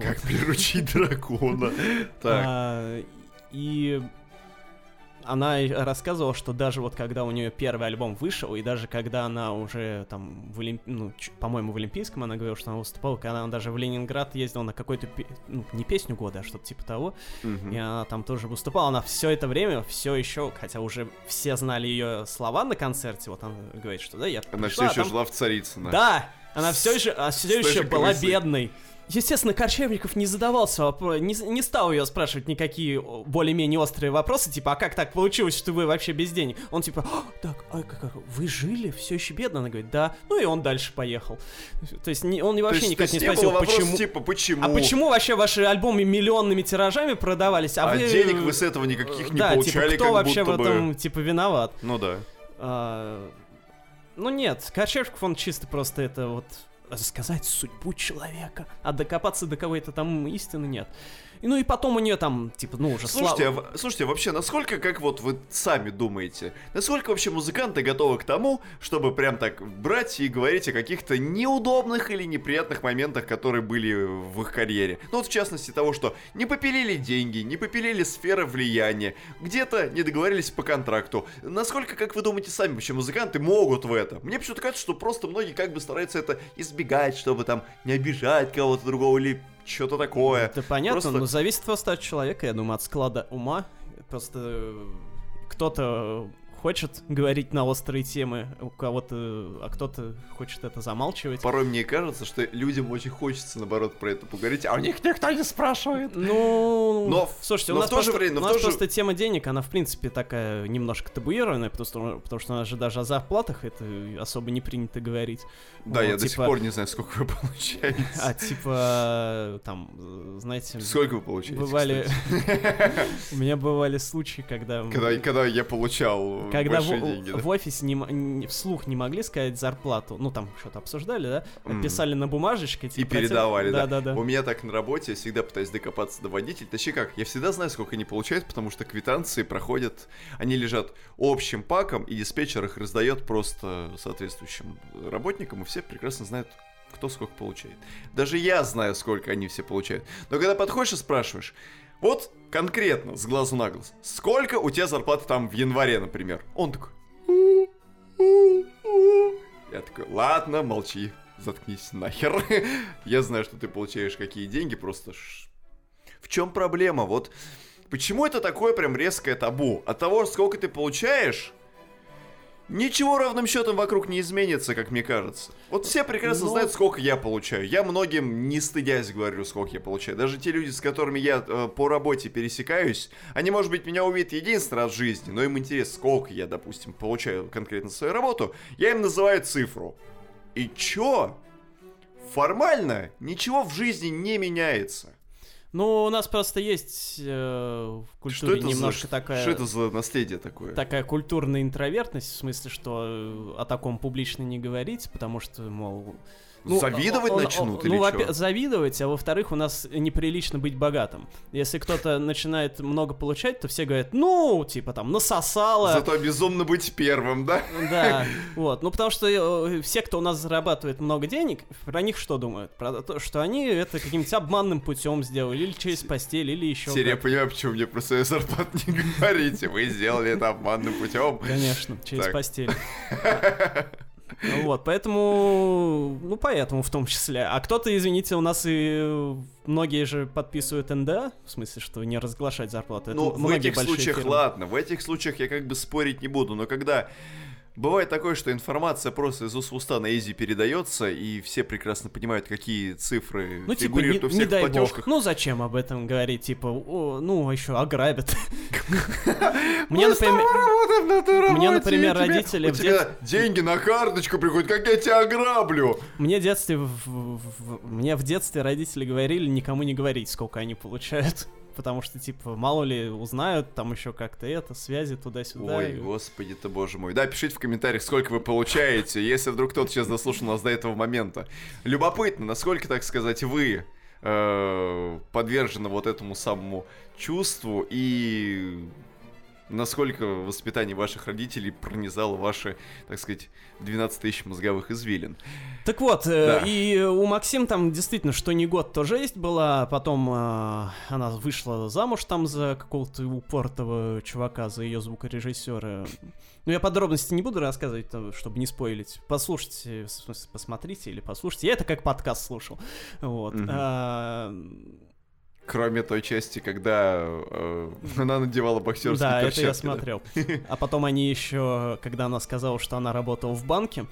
Speaker 2: Как приручить дракона? Так.
Speaker 1: А, и она рассказывала, что даже вот когда у нее первый альбом вышел, и даже когда она уже там, в Олимп... ну, по-моему, в Олимпийском, она говорила, что она выступала, когда она даже в Ленинград ездила на какой-то, пе... ну, не песню года, а что-то типа того,
Speaker 2: угу.
Speaker 1: и она там тоже выступала, она все это время, все еще, хотя уже все знали ее слова на концерте, вот она говорит, что да, я
Speaker 2: Она все еще там... жила в Царицыно.
Speaker 1: Да! Она все еще, а все еще была бедной. Естественно, Корчевников не задавался, не, не стал ее спрашивать никакие более-менее острые вопросы, типа, а как так получилось, что вы вообще без денег? Он типа, «А, так, а как, вы жили, все еще бедно? Она говорит, да. Ну и он дальше поехал. То есть не, он вообще
Speaker 2: есть,
Speaker 1: никак
Speaker 2: не
Speaker 1: спросил,
Speaker 2: вопрос,
Speaker 1: почему.
Speaker 2: Типа, почему?
Speaker 1: А почему вообще ваши альбомы миллионными тиражами продавались? А,
Speaker 2: а
Speaker 1: вы...
Speaker 2: денег вы с этого никаких не
Speaker 1: да,
Speaker 2: получали,
Speaker 1: типа, кто вообще в этом, бы... типа, виноват?
Speaker 2: Ну да.
Speaker 1: А, ну нет, Корчевников, он чисто просто это вот рассказать судьбу человека, а докопаться до кого-то там истины нет. Ну и потом у нее там, типа, ну уже
Speaker 2: слушайте, слава... а, слушайте, вообще, насколько, как вот вы сами думаете, насколько вообще музыканты готовы к тому, чтобы прям так брать и говорить о каких-то неудобных или неприятных моментах, которые были в их карьере? Ну вот в частности того, что не попилили деньги, не попилили сферы влияния, где-то не договорились по контракту. Насколько, как вы думаете, сами вообще музыканты могут в это? Мне почему-то кажется, что просто многие как бы стараются это избегать, чтобы там не обижать кого-то другого или что-то такое.
Speaker 1: Это понятно, просто... но зависит просто от человека, я думаю, от склада ума. Просто э, кто-то хочет говорить на острые темы, у кого-то, а кто-то хочет это замалчивать.
Speaker 2: Порой мне кажется, что людям очень хочется, наоборот, про это поговорить, а у них никто не спрашивает.
Speaker 1: Ну, но, слушайте, но у нас, в то просто, же время, у нас тоже... просто тема денег, она, в принципе, такая немножко табуированная, потому что, потому что у нас же даже о зарплатах это особо не принято говорить.
Speaker 2: Да, вот, я типа... до сих типа пор не знаю, сколько вы получаете.
Speaker 1: А, типа, там, знаете...
Speaker 2: Сколько вы получаете,
Speaker 1: Бывали... У меня бывали случаи, когда...
Speaker 2: Когда я получал
Speaker 1: когда
Speaker 2: в, деньги,
Speaker 1: да? в офисе не, не, вслух не могли сказать зарплату, ну там что-то обсуждали, да, mm. писали на бумажечке.
Speaker 2: Типа, и передавали, да. да. Да, да. У меня так на работе, я всегда пытаюсь докопаться до водителя. Точнее как, я всегда знаю, сколько они получают, потому что квитанции проходят, они лежат общим паком, и диспетчер их раздает просто соответствующим работникам, и все прекрасно знают, кто сколько получает. Даже я знаю, сколько они все получают. Но когда подходишь и спрашиваешь, вот конкретно, с глазу на глаз, сколько у тебя зарплаты там в январе, например? Он такой... Я такой, ладно, молчи, заткнись нахер. Я знаю, что ты получаешь какие деньги, просто... В чем проблема? Вот почему это такое прям резкое табу? От того, сколько ты получаешь, Ничего равным счетом вокруг не изменится, как мне кажется. Вот все прекрасно Но... знают, сколько я получаю. Я многим, не стыдясь, говорю, сколько я получаю. Даже те люди, с которыми я э, по работе пересекаюсь, они, может быть, меня увидят единственный раз в жизни, но им интересно, сколько я, допустим, получаю конкретно свою работу. Я им называю цифру. И чё? Формально ничего в жизни не меняется.
Speaker 1: Ну, у нас просто есть э, в культуре что немножко
Speaker 2: за,
Speaker 1: такая...
Speaker 2: Что это за наследие такое?
Speaker 1: Такая культурная интровертность, в смысле, что о таком публично не говорить, потому что, мол,
Speaker 2: ну, завидовать он, начнут он, или
Speaker 1: ну,
Speaker 2: что?
Speaker 1: завидовать, а во-вторых, у нас неприлично быть богатым. Если кто-то начинает много получать, то все говорят, ну, типа там, насосало.
Speaker 2: Зато безумно быть первым, да?
Speaker 1: Да, вот. Ну, потому что э, все, кто у нас зарабатывает много денег, про них что думают? Про то, что они это каким-нибудь обманным путем сделали, или через постель, или еще
Speaker 2: Теперь я понимаю, почему мне про свою зарплату не говорите. Вы сделали это обманным путем.
Speaker 1: Конечно, через постель. Вот, поэтому, ну, поэтому в том числе. А кто-то, извините, у нас и многие же подписывают НДА, в смысле, что не разглашать зарплату.
Speaker 2: Ну, в этих случаях, фирмы. ладно, в этих случаях я как бы спорить не буду, но когда Бывает такое, что информация просто из уст в уста на изи передается, и все прекрасно понимают, какие цифры ну, типа,
Speaker 1: не,
Speaker 2: у всех
Speaker 1: не дай
Speaker 2: платежках.
Speaker 1: Бог. Ну зачем об этом говорить? Типа, о, ну еще ограбят. Мне, например, мне, например, родители
Speaker 2: в детстве... деньги на карточку приходят, как я тебя ограблю.
Speaker 1: Мне в детстве, мне в детстве родители говорили никому не говорить, сколько они получают потому что, типа, мало ли узнают, там еще как-то это, связи туда-сюда.
Speaker 2: Ой, и... господи ты, боже мой. Да, пишите в комментариях, сколько вы получаете, если вдруг кто-то сейчас дослушал нас до этого момента. Любопытно, насколько, так сказать, вы э, подвержены вот этому самому чувству и насколько воспитание ваших родителей пронизало ваши, так сказать, 12 тысяч мозговых извилин.
Speaker 1: Так вот, э, да. и у Максим там действительно, что не год, то жесть была, потом э, она вышла замуж там за какого-то упортого чувака, за ее звукорежиссера. Ну, я подробности не буду рассказывать, чтобы не спойлить. Послушайте, в смысле, посмотрите или послушайте. Я это как подкаст слушал. Вот. Угу. А,
Speaker 2: Кроме той части, когда э, она надевала боксерские
Speaker 1: Да, перчатки, это я смотрел. Да. А потом они еще, когда она сказала, что она работала в банке,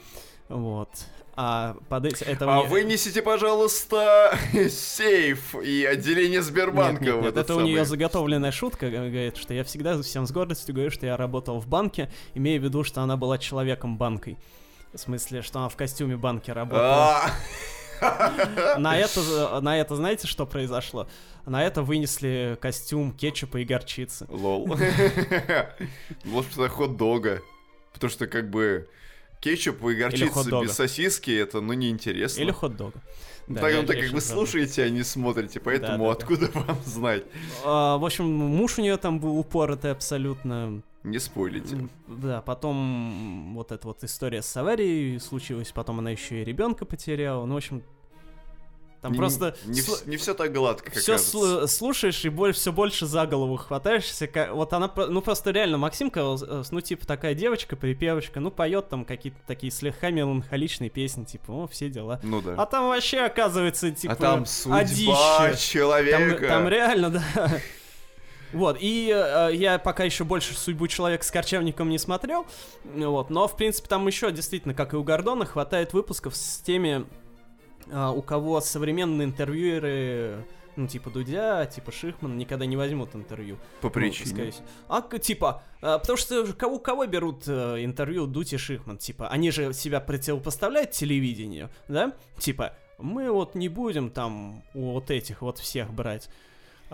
Speaker 1: вот. А под. Это
Speaker 2: а вынесите, пожалуйста, сейф и отделение Сбербанка. Нет, нет,
Speaker 1: нет, это самый... у нее заготовленная шутка, говорит, что я всегда всем с гордостью говорю, что я работал в банке, имея в виду, что она была человеком банкой. В смысле, что она в костюме банки работала. На это, на это знаете, что произошло? На это вынесли костюм кетчупа и горчицы.
Speaker 2: Лол. Это хот-дога. Потому что как бы кетчуп и горчица без сосиски, это, ну, неинтересно.
Speaker 1: Или хот-дог.
Speaker 2: Да, так, так как вы слушаете, а не смотрите, поэтому да, да, откуда да. вам знать?
Speaker 1: А, в общем, муж у нее там был упоротый абсолютно.
Speaker 2: Не спойлите.
Speaker 1: Да, потом вот эта вот история с аварией случилась, потом она еще и ребенка потеряла. Ну, в общем, там
Speaker 2: не,
Speaker 1: просто...
Speaker 2: Не, сл... не все так гладко, как
Speaker 1: Все сл- слушаешь и боль, все больше за голову хватаешься. Как... Вот она, ну просто реально, Максимка, э, ну типа такая девочка, припевочка, ну поет там какие-то такие слегка меланхоличные песни, типа, о, все дела.
Speaker 2: Ну да.
Speaker 1: А там вообще оказывается, типа,
Speaker 2: А там судьба одище. человека.
Speaker 1: Там, там реально, да. Вот, и э, я пока еще больше судьбу человека с корчевником не смотрел, вот, но, в принципе, там еще действительно, как и у Гордона, хватает выпусков с теми а, у кого современные интервьюеры, ну, типа Дудя, типа Шихман, никогда не возьмут интервью.
Speaker 2: По ну, причине?
Speaker 1: Ну, а, типа, а, потому что кого, кого берут а, интервью Дудь и Шихман? Типа, они же себя противопоставляют телевидению, да? Типа, мы вот не будем там у вот этих вот всех брать.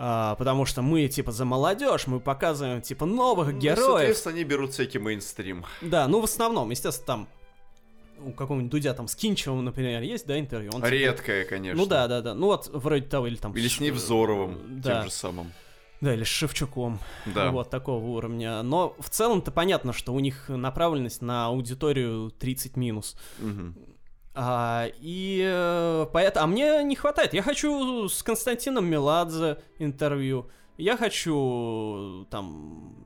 Speaker 1: А, потому что мы, типа, за молодежь, мы показываем, типа, новых ну, героев.
Speaker 2: Соответственно, они берут всякий мейнстрим.
Speaker 1: Да, ну, в основном, естественно, там у какого-нибудь Дудя там с Кинчевым, например, есть, да, интервью?
Speaker 2: Он, типа Редкое, конечно.
Speaker 1: Ну да, да, да. Ну вот вроде того, или там...
Speaker 2: Или с Невзоровым, да. тем же самым.
Speaker 1: Да, или с Шевчуком.
Speaker 2: Да.
Speaker 1: Вот такого уровня. Но в целом-то понятно, что у них направленность на аудиторию 30 минус.
Speaker 2: Угу.
Speaker 1: А, и э, поэтому... А мне не хватает. Я хочу с Константином Меладзе интервью. Я хочу там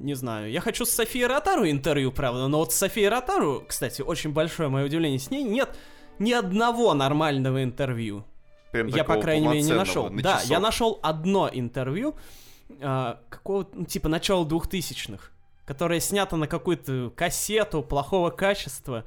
Speaker 1: не знаю, я хочу с Софией Ротару интервью, правда, но вот с Софией Ротару, кстати, очень большое мое удивление, с ней нет ни одного нормального интервью.
Speaker 2: Прям
Speaker 1: я, по крайней мере, не нашел. На да, часов. я нашел одно интервью, э, какого ну, типа начала двухтысячных, которое снято на какую-то кассету плохого качества,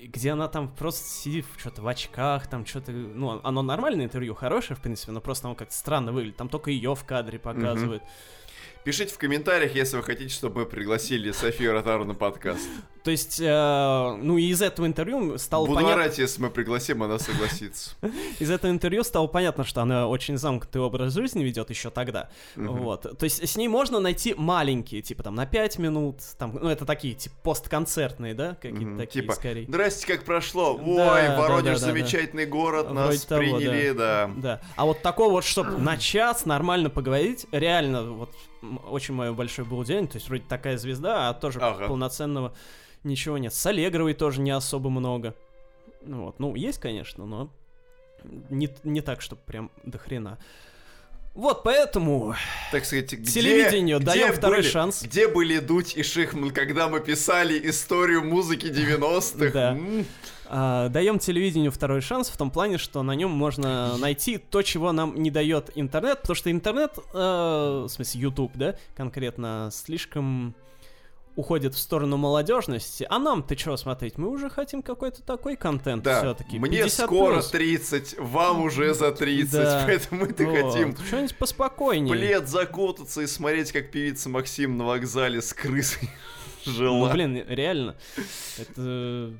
Speaker 1: где она там просто сидит что-то в очках, там что-то... Ну, оно нормальное интервью, хорошее, в принципе, но просто оно как-то странно выглядит. Там только ее в кадре показывают. Mm-hmm.
Speaker 2: Пишите в комментариях, если вы хотите, чтобы мы пригласили Софию Ротару на подкаст.
Speaker 1: То есть, э, ну и из этого интервью стало
Speaker 2: Буду
Speaker 1: понятно...
Speaker 2: орать, если мы пригласим, она согласится.
Speaker 1: Из этого интервью стало понятно, что она очень замкнутый образ жизни ведет еще тогда. Вот. То есть с ней можно найти маленькие, типа там на 5 минут, там, ну это такие, типа постконцертные, да, какие-то такие
Speaker 2: типа,
Speaker 1: скорее.
Speaker 2: Здрасте, как прошло? Ой, Воронеж замечательный город, нас приняли, да.
Speaker 1: Да. А вот такого вот, чтобы на час нормально поговорить, реально, вот очень мое большое было удивление, то есть вроде такая звезда, а тоже полноценного ничего нет. С Аллегровой тоже не особо много. Ну вот, ну, есть, конечно, но не, не так, чтобы прям до хрена. Вот поэтому,
Speaker 2: так сказать, где,
Speaker 1: телевидению где даем второй
Speaker 2: были,
Speaker 1: шанс.
Speaker 2: Где были Дудь и Шихман, когда мы писали историю музыки 90-х?
Speaker 1: Да. А, даем телевидению второй шанс в том плане, что на нем можно найти то, чего нам не дает интернет, потому что интернет, э, в смысле YouTube, да, конкретно, слишком уходит в сторону молодежности, а нам-то что смотреть? Мы уже хотим какой-то такой контент
Speaker 2: да.
Speaker 1: все-таки.
Speaker 2: Мне скоро плюс. 30, вам уже за 30, да. поэтому мы-то вот. хотим
Speaker 1: что-нибудь поспокойнее.
Speaker 2: Плед закутаться и смотреть, как певица Максим на вокзале с крысой жила.
Speaker 1: Ну, блин, реально. Это...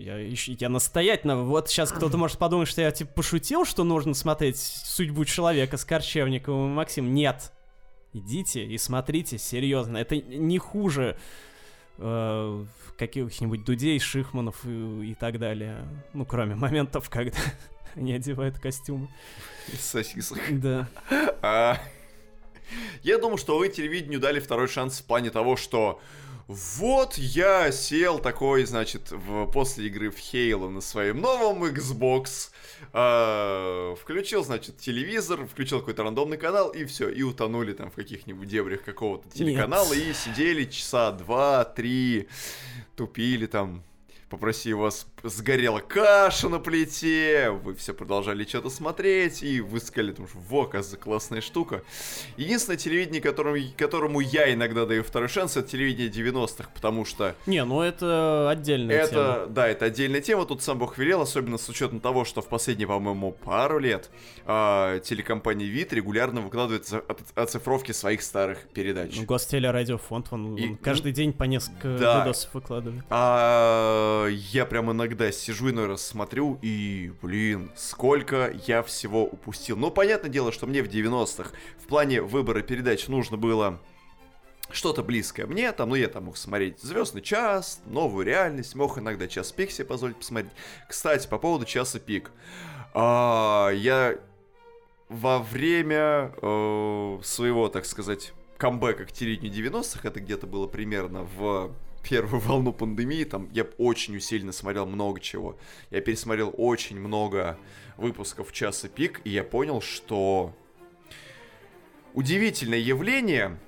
Speaker 1: Я, я настоятельно... Вот сейчас кто-то может подумать, что я типа пошутил, что нужно смотреть судьбу человека с Корчевниковым. Максим, нет. Идите и смотрите, серьезно. Это не хуже э, каких-нибудь Дудей, Шихманов и, и так далее. Ну, кроме моментов, когда они одевают костюмы.
Speaker 2: Из сосисок.
Speaker 1: Да.
Speaker 2: А, я думаю, что вы телевидению дали второй шанс в плане того, что вот я сел такой, значит, в, после игры в Halo на своем новом Xbox, э, включил, значит, телевизор, включил какой-то рандомный канал, и все, и утонули там в каких-нибудь дебрях какого-то телеканала, Нет. и сидели часа два-три, тупили там, попроси вас, сгорела каша на плите, вы все продолжали что-то смотреть, и вы сказали, что во, оказывается, классная штука. Единственное телевидение, которому, которому я иногда даю второй шанс, это телевидение 90-х, потому что...
Speaker 1: Не, ну это отдельная
Speaker 2: это,
Speaker 1: тема.
Speaker 2: Да, это отдельная тема, тут сам Бог велел, особенно с учетом того, что в последние, по-моему, пару лет э, телекомпания ВИТ регулярно выкладывает оцифровки своих старых передач. Ну,
Speaker 1: Гостелерадиофонд, он, и, он каждый день по несколько
Speaker 2: да.
Speaker 1: видосов выкладывает.
Speaker 2: А я прям иногда сижу иной раз смотрю и, блин, сколько я всего упустил. Ну, понятное дело, что мне в 90-х в плане выбора передач нужно было что-то близкое мне, там, ну, я там мог смотреть «Звездный час», «Новую реальность», мог иногда «Час пик» себе позволить посмотреть. Кстати, по поводу «Часа пик». А, я во время э, своего, так сказать, камбэка к телевидению 90-х, это где-то было примерно в первую волну пандемии, там я очень усиленно смотрел много чего. Я пересмотрел очень много выпусков «Часа пик», и я понял, что удивительное явление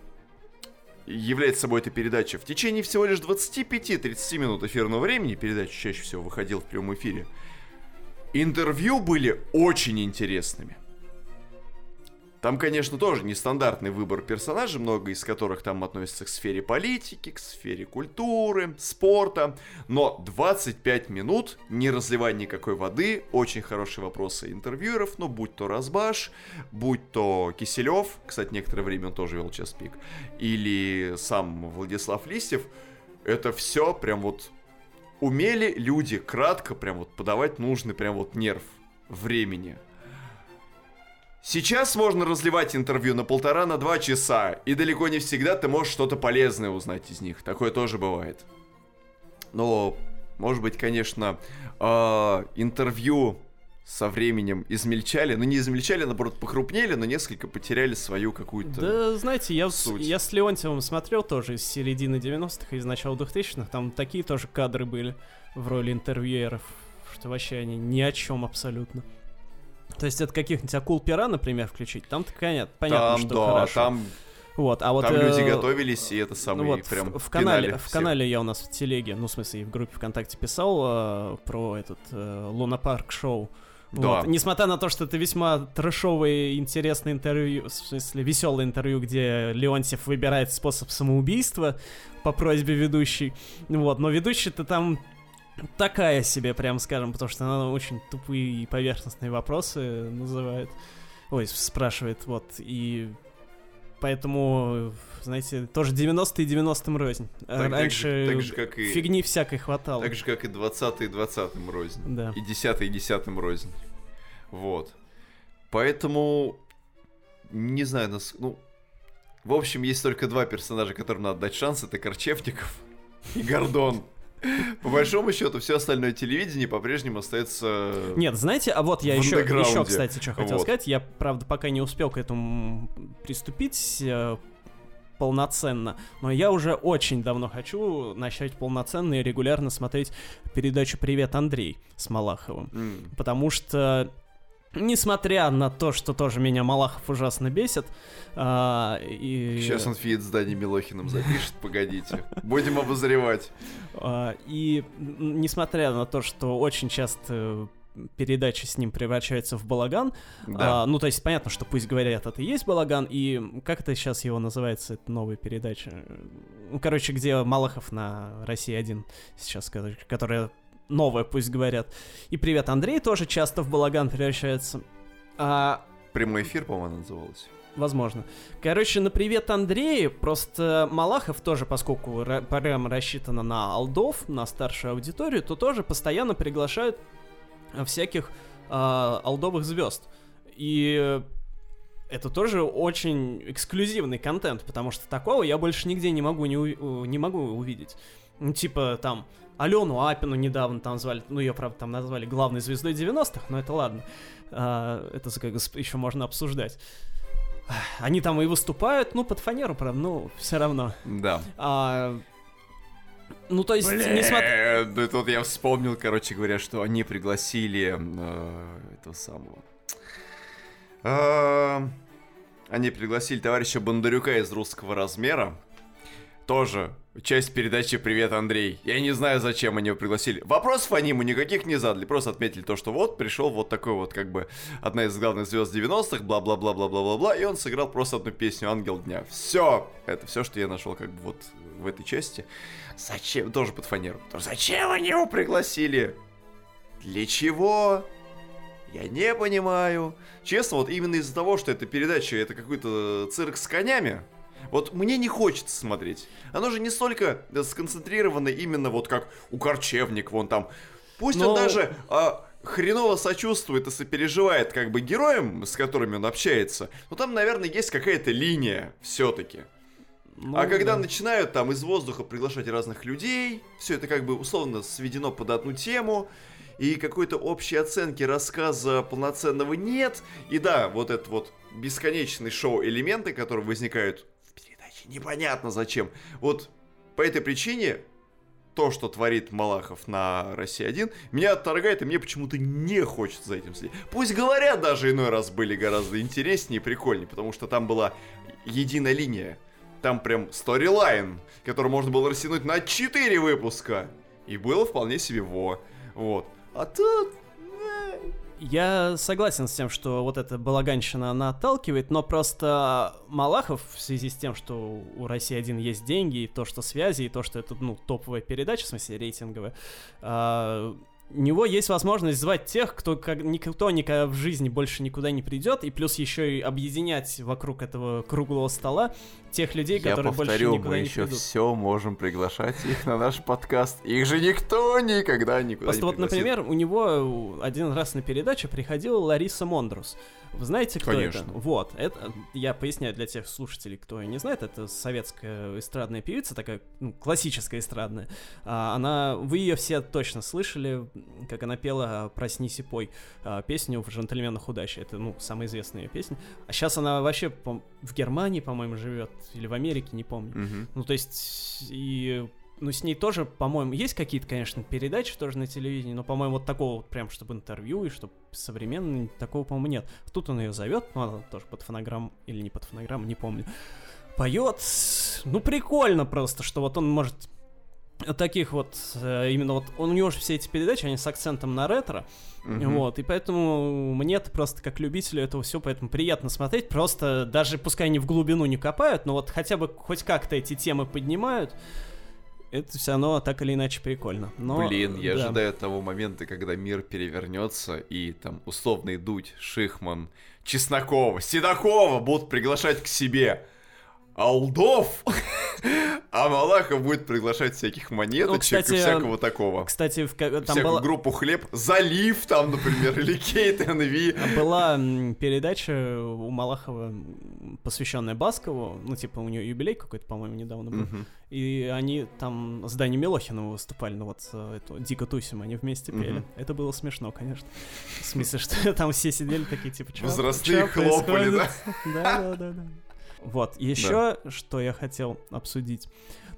Speaker 2: является собой эта передача. В течение всего лишь 25-30 минут эфирного времени, передача чаще всего выходила в прямом эфире, интервью были очень интересными. Там, конечно, тоже нестандартный выбор персонажей, много из которых там относятся к сфере политики, к сфере культуры, спорта. Но 25 минут, не разливая никакой воды, очень хорошие вопросы интервьюеров, ну, будь то Разбаш, будь то Киселев, кстати, некоторое время он тоже вел час пик, или сам Владислав Листьев, это все прям вот умели люди кратко прям вот подавать нужный прям вот нерв времени. Сейчас можно разливать интервью на полтора, на два часа, и далеко не всегда ты можешь что-то полезное узнать из них. Такое тоже бывает. Но, может быть, конечно, э, интервью со временем измельчали, ну не измельчали, наоборот, похрупнели, но несколько потеряли свою какую-то
Speaker 1: Да, знаете, я, суть. я с Леонтьевым смотрел тоже из середины 90-х, из начала 2000-х, там такие тоже кадры были в роли интервьюеров, что вообще они ни о чем абсолютно. То есть это каких-нибудь акул пера, например, включить, там-то понятно, понятно
Speaker 2: там,
Speaker 1: что
Speaker 2: да,
Speaker 1: хорошо.
Speaker 2: Там вот, а вот, там э, люди готовились, и это самое ну, вот прям
Speaker 1: в, в канале, в канале я у нас в телеге, ну, в смысле, в группе ВКонтакте писал э, про этот э, Луна Парк шоу. Да. Вот. Несмотря на то, что это весьма трэшовое, интересное интервью, в смысле, веселое интервью, где Леонтьев выбирает способ самоубийства по просьбе ведущей. Вот, но ведущий-то там такая себе, прям скажем, потому что она очень тупые и поверхностные вопросы называет. Ой, спрашивает, вот, и поэтому, знаете, тоже 90-е 90-м рознь. Так, Раньше так же, так же, как и, фигни всякой хватало.
Speaker 2: Так же, как и 20-е 20-м рознь. Да. И 10-е 10-м рознь. Вот. Поэтому, не знаю, нас, ну, в общем, есть только два персонажа, которым надо дать шанс, это Корчевников и Гордон. По большому счету, все остальное телевидение по-прежнему остается.
Speaker 1: Нет, знаете, а вот я еще, еще, кстати, что хотел вот. сказать. Я, правда, пока не успел к этому приступить э, полноценно, но я уже очень давно хочу начать полноценно и регулярно смотреть передачу «Привет, Андрей» с Малаховым. Mm. Потому что Несмотря на то, что тоже меня Малахов ужасно бесит. А, и...
Speaker 2: Сейчас он фит с Дани Милохиным запишет, погодите. Будем обозревать.
Speaker 1: А, и несмотря на то, что очень часто передачи с ним превращаются в балаган. Да. А, ну, то есть понятно, что пусть говорят, это и есть балаган, и как это сейчас его называется, это новая передача? Ну, короче, где Малахов на России один сейчас, которая новое, пусть говорят. И привет, Андрей тоже часто в балаган превращается. А...
Speaker 2: Прямой эфир, по-моему, называлось.
Speaker 1: Возможно. Короче, на привет Андрей, просто Малахов тоже, поскольку программа рассчитана на алдов, на старшую аудиторию, то тоже постоянно приглашают всяких э, алдовых звезд. И это тоже очень эксклюзивный контент, потому что такого я больше нигде не могу не, не могу увидеть. Ну, типа там Алену Апину недавно там звали, ну ее, правда, там назвали главной звездой 90-х, но это ладно. А, это как еще можно обсуждать. Они там и выступают, ну, под фанеру, правда, ну, все равно.
Speaker 2: Да.
Speaker 1: А, ну, то есть,
Speaker 2: Блин, несмотря... Ну, тут я вспомнил, короче говоря, что они пригласили э, этого самого... Э, они пригласили товарища Бондарюка из русского размера. Тоже часть передачи «Привет, Андрей». Я не знаю, зачем они его пригласили. Вопросов они ему никаких не задали, просто отметили то, что вот пришел вот такой вот как бы одна из главных звезд 90-х, бла-бла-бла-бла-бла-бла-бла, и он сыграл просто одну песню «Ангел дня». Все, это все, что я нашел как бы вот в этой части. Зачем? Тоже под фанеру. Зачем они его пригласили? Для чего? Я не понимаю. Честно, вот именно из-за того, что эта передача это какой-то цирк с конями, вот мне не хочется смотреть. Оно же не столько сконцентрировано именно вот как у Корчевник, вон там. Пусть Но... он даже а, хреново сочувствует и сопереживает как бы героям, с которыми он общается, но там, наверное, есть какая-то линия все-таки. Ну, а когда да. начинают там из воздуха приглашать разных людей, все это как бы условно сведено под одну тему, и какой-то общей оценки рассказа полноценного нет. И да, вот этот вот бесконечный шоу-элементы, которые возникают непонятно зачем. Вот по этой причине то, что творит Малахов на России 1, меня отторгает, и мне почему-то не хочется за этим следить. Пусть говорят, даже иной раз были гораздо интереснее и прикольнее, потому что там была единая линия. Там прям сторилайн, который можно было растянуть на 4 выпуска. И было вполне себе во. Вот. А тут...
Speaker 1: Я согласен с тем, что вот эта балаганщина, она отталкивает, но просто Малахов в связи с тем, что у России один есть деньги, и то, что связи, и то, что это, ну, топовая передача, в смысле, рейтинговая, а, у него есть возможность звать тех, кто как, никто никогда в жизни больше никуда не придет, и плюс еще и объединять вокруг этого круглого стола тех людей,
Speaker 2: Я
Speaker 1: которые
Speaker 2: повторю,
Speaker 1: больше никуда
Speaker 2: мы
Speaker 1: не
Speaker 2: еще
Speaker 1: придут.
Speaker 2: все можем приглашать их на наш подкаст. Их же никто никогда никуда
Speaker 1: Просто
Speaker 2: не
Speaker 1: вот, например, у него один раз на передаче приходила Лариса Мондрус. Вы знаете, кто
Speaker 2: Конечно.
Speaker 1: это? Вот, это я поясняю для тех слушателей, кто не знает, это советская эстрадная певица, такая ну, классическая эстрадная. А, она, вы ее все точно слышали, как она пела "Проснись и пой" а, песню в "Джентльменах удачи". Это ну самая известная ее песня. А сейчас она вообще в Германии, по-моему, живет или в Америке, не помню.
Speaker 2: Угу.
Speaker 1: Ну то есть и ну, с ней тоже, по-моему, есть какие-то, конечно, передачи тоже на телевидении, но, по-моему, вот такого вот прям, чтобы интервью и чтобы современно, такого, по-моему, нет. Тут он ее зовет, ну, она тоже под фонограмм или не под фонограмму, не помню. Поет, ну, прикольно просто, что вот он может таких вот, э, именно вот, он, у него же все эти передачи, они с акцентом на ретро, uh вот, и поэтому мне это просто как любителю этого все, поэтому приятно смотреть, просто даже пускай они в глубину не копают, но вот хотя бы хоть как-то эти темы поднимают, это все равно так или иначе прикольно. Но,
Speaker 2: Блин, я
Speaker 1: да.
Speaker 2: ожидаю того момента, когда мир перевернется, и там условный Дудь, Шихман, Чеснокова, Седокова будут приглашать к себе алдов, а Малахов будет приглашать всяких монеточек ну, кстати, и всякого такого.
Speaker 1: Кстати, в, там
Speaker 2: Всякую
Speaker 1: была...
Speaker 2: группу «Хлеб», «Залив» там, например, или «Кейт НВ».
Speaker 1: Была передача у Малахова, посвященная Баскову, ну, типа, у нее юбилей какой-то, по-моему, недавно был, и они там с Дани Милохиновым выступали, ну, вот э, эту «Дико тусим» они вместе пели. Это было смешно, конечно. В смысле, что там все сидели такие, типа, что
Speaker 2: Возрастные хлопали, да?
Speaker 1: Да, да, да, да. Вот, еще да. что я хотел обсудить.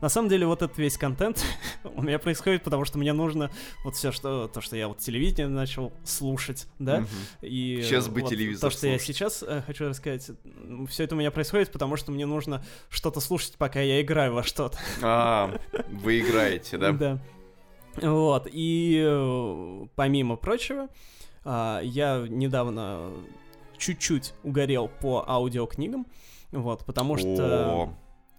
Speaker 1: На самом деле, вот этот весь контент у меня происходит, потому что мне нужно вот все, что то, что я вот телевидение начал слушать, да, угу. и
Speaker 2: сейчас бы
Speaker 1: вот
Speaker 2: телевизор.
Speaker 1: То, что слушать. я сейчас э, хочу рассказать, все это у меня происходит, потому что мне нужно что-то слушать, пока я играю во что-то.
Speaker 2: А, вы играете, да?
Speaker 1: Да. Вот и э, помимо прочего, э, я недавно чуть-чуть угорел по аудиокнигам. Вот, потому что...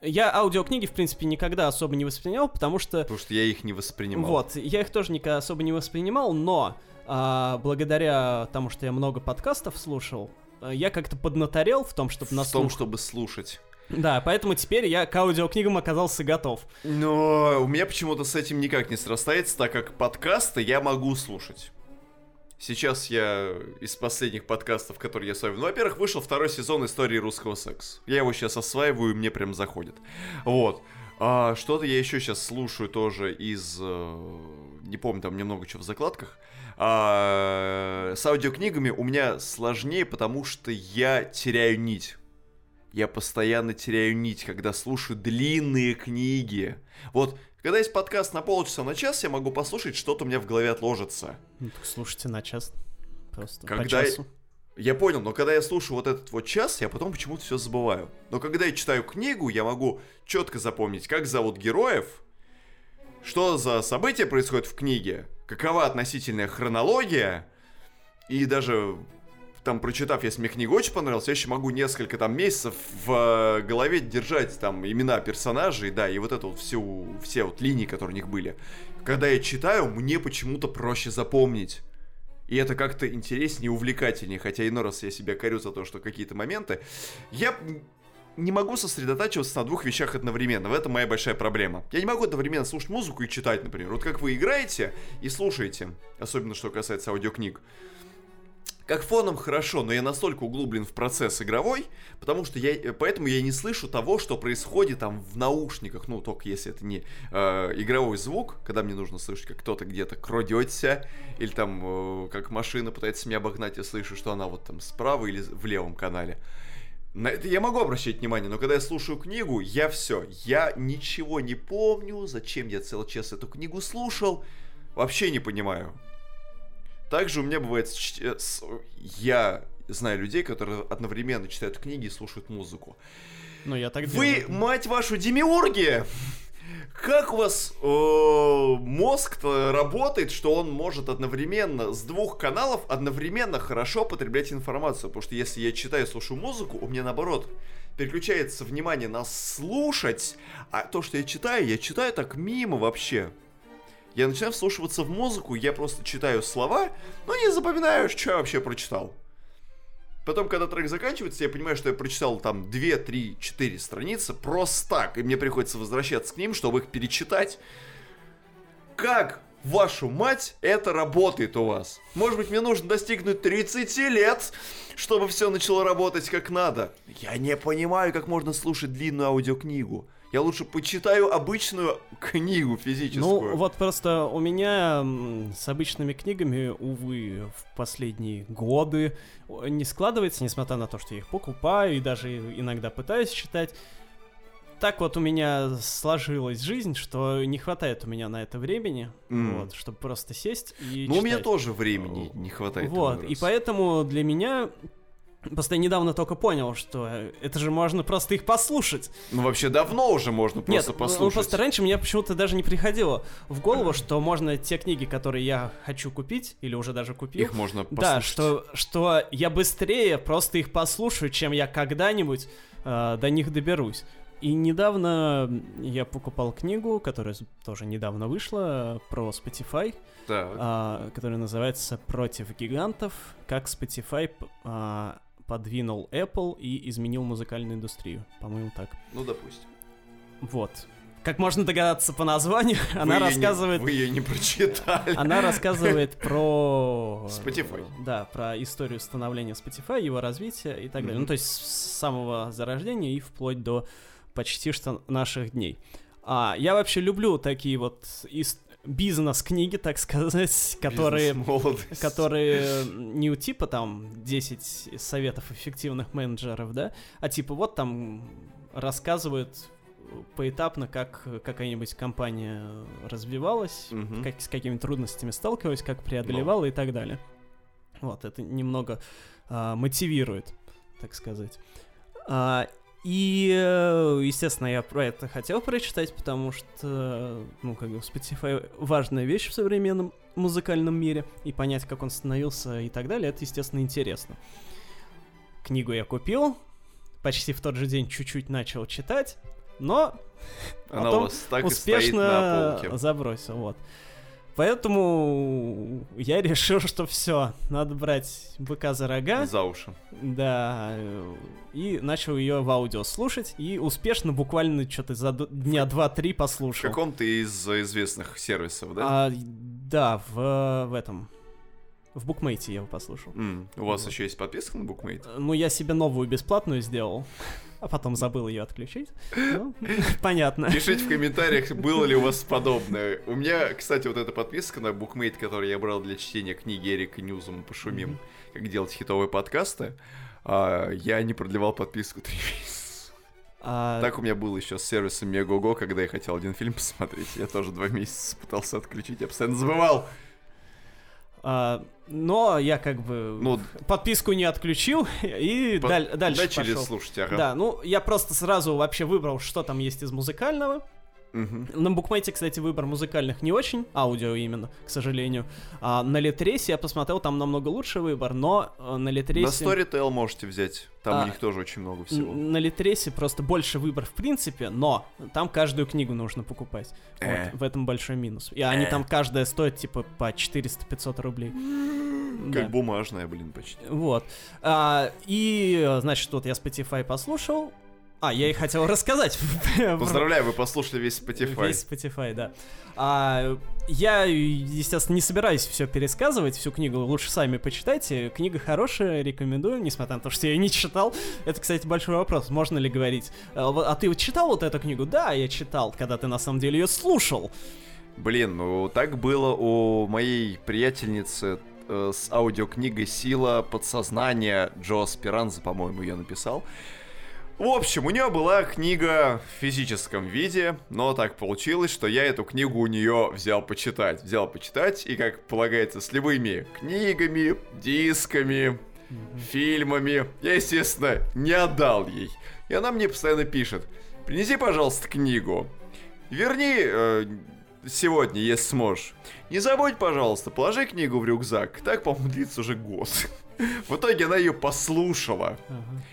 Speaker 1: Я аудиокниги, в принципе, никогда особо не воспринимал, потому что...
Speaker 2: Потому что я их не воспринимал.
Speaker 1: Вот, я их тоже никогда особо не воспринимал, но а, благодаря тому, что я много подкастов слушал, а, я как-то поднаторел в том, чтобы на
Speaker 2: В том, чтобы слушать.
Speaker 1: Да, поэтому теперь я к аудиокнигам оказался готов.
Speaker 2: Но у меня почему-то с этим никак не срастается, так как подкасты я могу слушать. Сейчас я из последних подкастов, которые я с. Ну, во-первых, вышел второй сезон истории русского секса. Я его сейчас осваиваю, мне прям заходит. Вот. А, что-то я еще сейчас слушаю тоже из... Э, не помню, там немного чего в закладках. А, с аудиокнигами у меня сложнее, потому что я теряю нить. Я постоянно теряю нить, когда слушаю длинные книги. Вот когда есть подкаст на полчаса, на час, я могу послушать, что-то у меня в голове отложится.
Speaker 1: Ну, так слушайте на час. Просто
Speaker 2: когда
Speaker 1: по часу.
Speaker 2: Я... я понял, но когда я слушаю вот этот вот час, я потом почему-то все забываю. Но когда я читаю книгу, я могу четко запомнить, как зовут героев, что за события происходят в книге, какова относительная хронология, и даже там, прочитав, если мне книга очень понравилась, я еще могу несколько там месяцев в э, голове держать там имена персонажей, да, и вот это вот всю, все вот линии, которые у них были. Когда я читаю, мне почему-то проще запомнить. И это как-то интереснее увлекательнее, хотя иной раз я себя корю за то, что какие-то моменты... Я не могу сосредотачиваться на двух вещах одновременно. В этом моя большая проблема. Я не могу одновременно слушать музыку и читать, например. Вот как вы играете и слушаете, особенно что касается аудиокниг как фоном хорошо, но я настолько углублен в процесс игровой, потому что я, поэтому я не слышу того, что происходит там в наушниках, ну, только если это не э, игровой звук, когда мне нужно слышать, как кто-то где-то крадется, или там, э, как машина пытается меня обогнать, я слышу, что она вот там справа или в левом канале. На это я могу обращать внимание, но когда я слушаю книгу, я все, я ничего не помню, зачем я целый час эту книгу слушал, вообще не понимаю. Также у меня бывает... Э, Я знаю людей, которые одновременно читают книги и слушают музыку.
Speaker 1: Ну, я так
Speaker 2: Вы, делаю. мать вашу, демиурги! Как у вас э, мозг работает, что он может одновременно с двух каналов одновременно хорошо потреблять информацию? Потому что если я читаю, слушаю музыку, у меня наоборот переключается внимание на слушать, а то, что я читаю, я читаю так мимо вообще я начинаю вслушиваться в музыку, я просто читаю слова, но не запоминаю, что я вообще прочитал. Потом, когда трек заканчивается, я понимаю, что я прочитал там 2, 3, 4 страницы просто так, и мне приходится возвращаться к ним, чтобы их перечитать. Как, вашу мать, это работает у вас? Может быть, мне нужно достигнуть 30 лет, чтобы все начало работать как надо? Я не понимаю, как можно слушать длинную аудиокнигу. Я лучше почитаю обычную книгу физическую.
Speaker 1: Ну, вот просто у меня с обычными книгами, увы, в последние годы не складывается, несмотря на то, что я их покупаю и даже иногда пытаюсь читать. Так вот у меня сложилась жизнь, что не хватает у меня на это времени, mm. вот, чтобы просто сесть и.
Speaker 2: Ну, у меня тоже времени не хватает.
Speaker 1: Вот, и поэтому для меня Просто я недавно только понял, что это же можно просто их послушать.
Speaker 2: Ну, вообще давно уже можно просто Нет, ну, послушать. Ну,
Speaker 1: просто раньше мне почему-то даже не приходило в голову, что можно те книги, которые я хочу купить, или уже даже купил...
Speaker 2: Их можно послушать.
Speaker 1: Да, что, что я быстрее просто их послушаю, чем я когда-нибудь э, до них доберусь. И недавно я покупал книгу, которая тоже недавно вышла, про Spotify,
Speaker 2: так.
Speaker 1: а, которая называется «Против гигантов. Как Spotify а, подвинул Apple и изменил музыкальную индустрию. По-моему, так.
Speaker 2: Ну, допустим.
Speaker 1: Вот. Как можно догадаться по названию, вы она рассказывает...
Speaker 2: Не, вы ее не прочитали.
Speaker 1: Она рассказывает про...
Speaker 2: Spotify.
Speaker 1: Да, про историю становления Spotify, его развития и так mm-hmm. далее. Ну, то есть с самого зарождения и вплоть до почти что наших дней. А, я вообще люблю такие вот ист бизнес-книги, так сказать, которые, которые не у типа там 10 советов эффективных менеджеров, да, а типа вот там рассказывают поэтапно, как какая-нибудь компания развивалась, угу. как, с какими трудностями сталкивалась, как преодолевала Но. и так далее. Вот, это немного а, мотивирует, так сказать. А, и, э, естественно, я про это хотел прочитать, потому что, ну, как бы Spotify важная вещь в современном музыкальном мире, и понять, как он становился и так далее, это, естественно, интересно. Книгу я купил, почти в тот же день чуть-чуть начал читать, но
Speaker 2: Она потом у вас так успешно
Speaker 1: забросил, вот. Поэтому я решил, что все, надо брать быка за рога.
Speaker 2: За уши.
Speaker 1: Да. И начал ее в аудио слушать. И успешно буквально что-то за дня два-три послушал.
Speaker 2: В каком-то из известных сервисов, да?
Speaker 1: А, да, в, в этом. В букмейте я его послушал.
Speaker 2: Mm, у вас вот. еще есть подписка на букмейт?
Speaker 1: Ну, я себе новую бесплатную сделал а потом забыл ее отключить. Ну, понятно.
Speaker 2: Пишите в комментариях, было ли у вас подобное. У меня, кстати, вот эта подписка на букмейт, которую я брал для чтения книги Эрика Ньюзума «Пошумим», как делать хитовые подкасты, а, я не продлевал подписку три месяца. А... Так у меня было еще с сервисом Мегого, когда я хотел один фильм посмотреть. Я тоже два месяца пытался отключить, я постоянно забывал.
Speaker 1: А, но я как бы ну, подписку не отключил и по- даль- дальше начали пошел.
Speaker 2: слушать, ага.
Speaker 1: Да, ну я просто сразу вообще выбрал, что там есть из музыкального. Угу. На букмейте, кстати, выбор музыкальных не очень, аудио именно, к сожалению. А на Литресе я посмотрел, там намного лучше выбор, но э, на Литресе...
Speaker 2: На Storytel можете взять, там а, у них тоже очень много всего.
Speaker 1: На Литресе просто больше выбор в принципе, но там каждую книгу нужно покупать. Э. Вот, в этом большой минус. И э. они там каждая стоит типа по 400-500 рублей.
Speaker 2: Как да. бумажная, блин, почти.
Speaker 1: Вот. А, и, значит, вот я Spotify послушал, А, я и хотел рассказать.
Speaker 2: Поздравляю, вы послушали весь Spotify.
Speaker 1: Весь Spotify, да. А, я, естественно, не собираюсь все пересказывать, всю книгу лучше сами почитайте. Книга хорошая, рекомендую, несмотря на то, что я ее не читал. Это, кстати, большой вопрос, можно ли говорить. А, а ты вот читал вот эту книгу? Да, я читал, когда ты на самом деле ее слушал.
Speaker 2: Блин, ну так было у моей приятельницы э, с аудиокнигой «Сила подсознания» Джо Спиранза, по-моему, ее написал. В общем, у нее была книга в физическом виде, но так получилось, что я эту книгу у нее взял почитать. Взял почитать, и, как полагается, с любыми книгами, дисками, фильмами, я, естественно, не отдал ей. И она мне постоянно пишет, принеси, пожалуйста, книгу. Верни э, сегодня, если сможешь. Не забудь, пожалуйста, положи книгу в рюкзак. Так, по-моему, длится уже год. В итоге она ее послушала.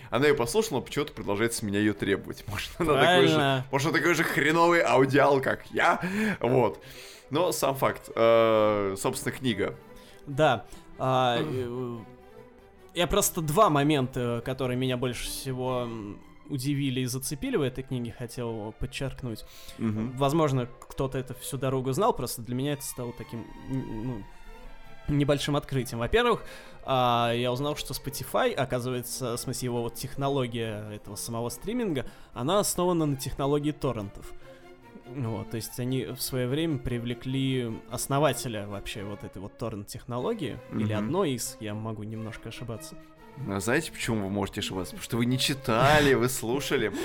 Speaker 2: Она ее послушала, но почему-то продолжает с меня ее требовать. Может, она такой же, может, она такой же хреновый аудиал, как я. Вот. Но сам факт. Э, собственно, книга.
Speaker 1: Да. А, э, я просто два момента, которые меня больше всего удивили и зацепили в этой книге, хотел подчеркнуть. Угу. Возможно, кто-то это всю дорогу знал, просто для меня это стало таким ну, небольшим открытием. Во-первых, а, я узнал, что Spotify, оказывается, в смысле его вот технология этого самого стриминга, она основана на технологии торрентов. Вот, то есть они в свое время привлекли основателя вообще вот этой вот торрент-технологии, mm-hmm. или одной из, я могу немножко ошибаться.
Speaker 2: А знаете, почему вы можете ошибаться? Потому что вы не читали, вы слушали.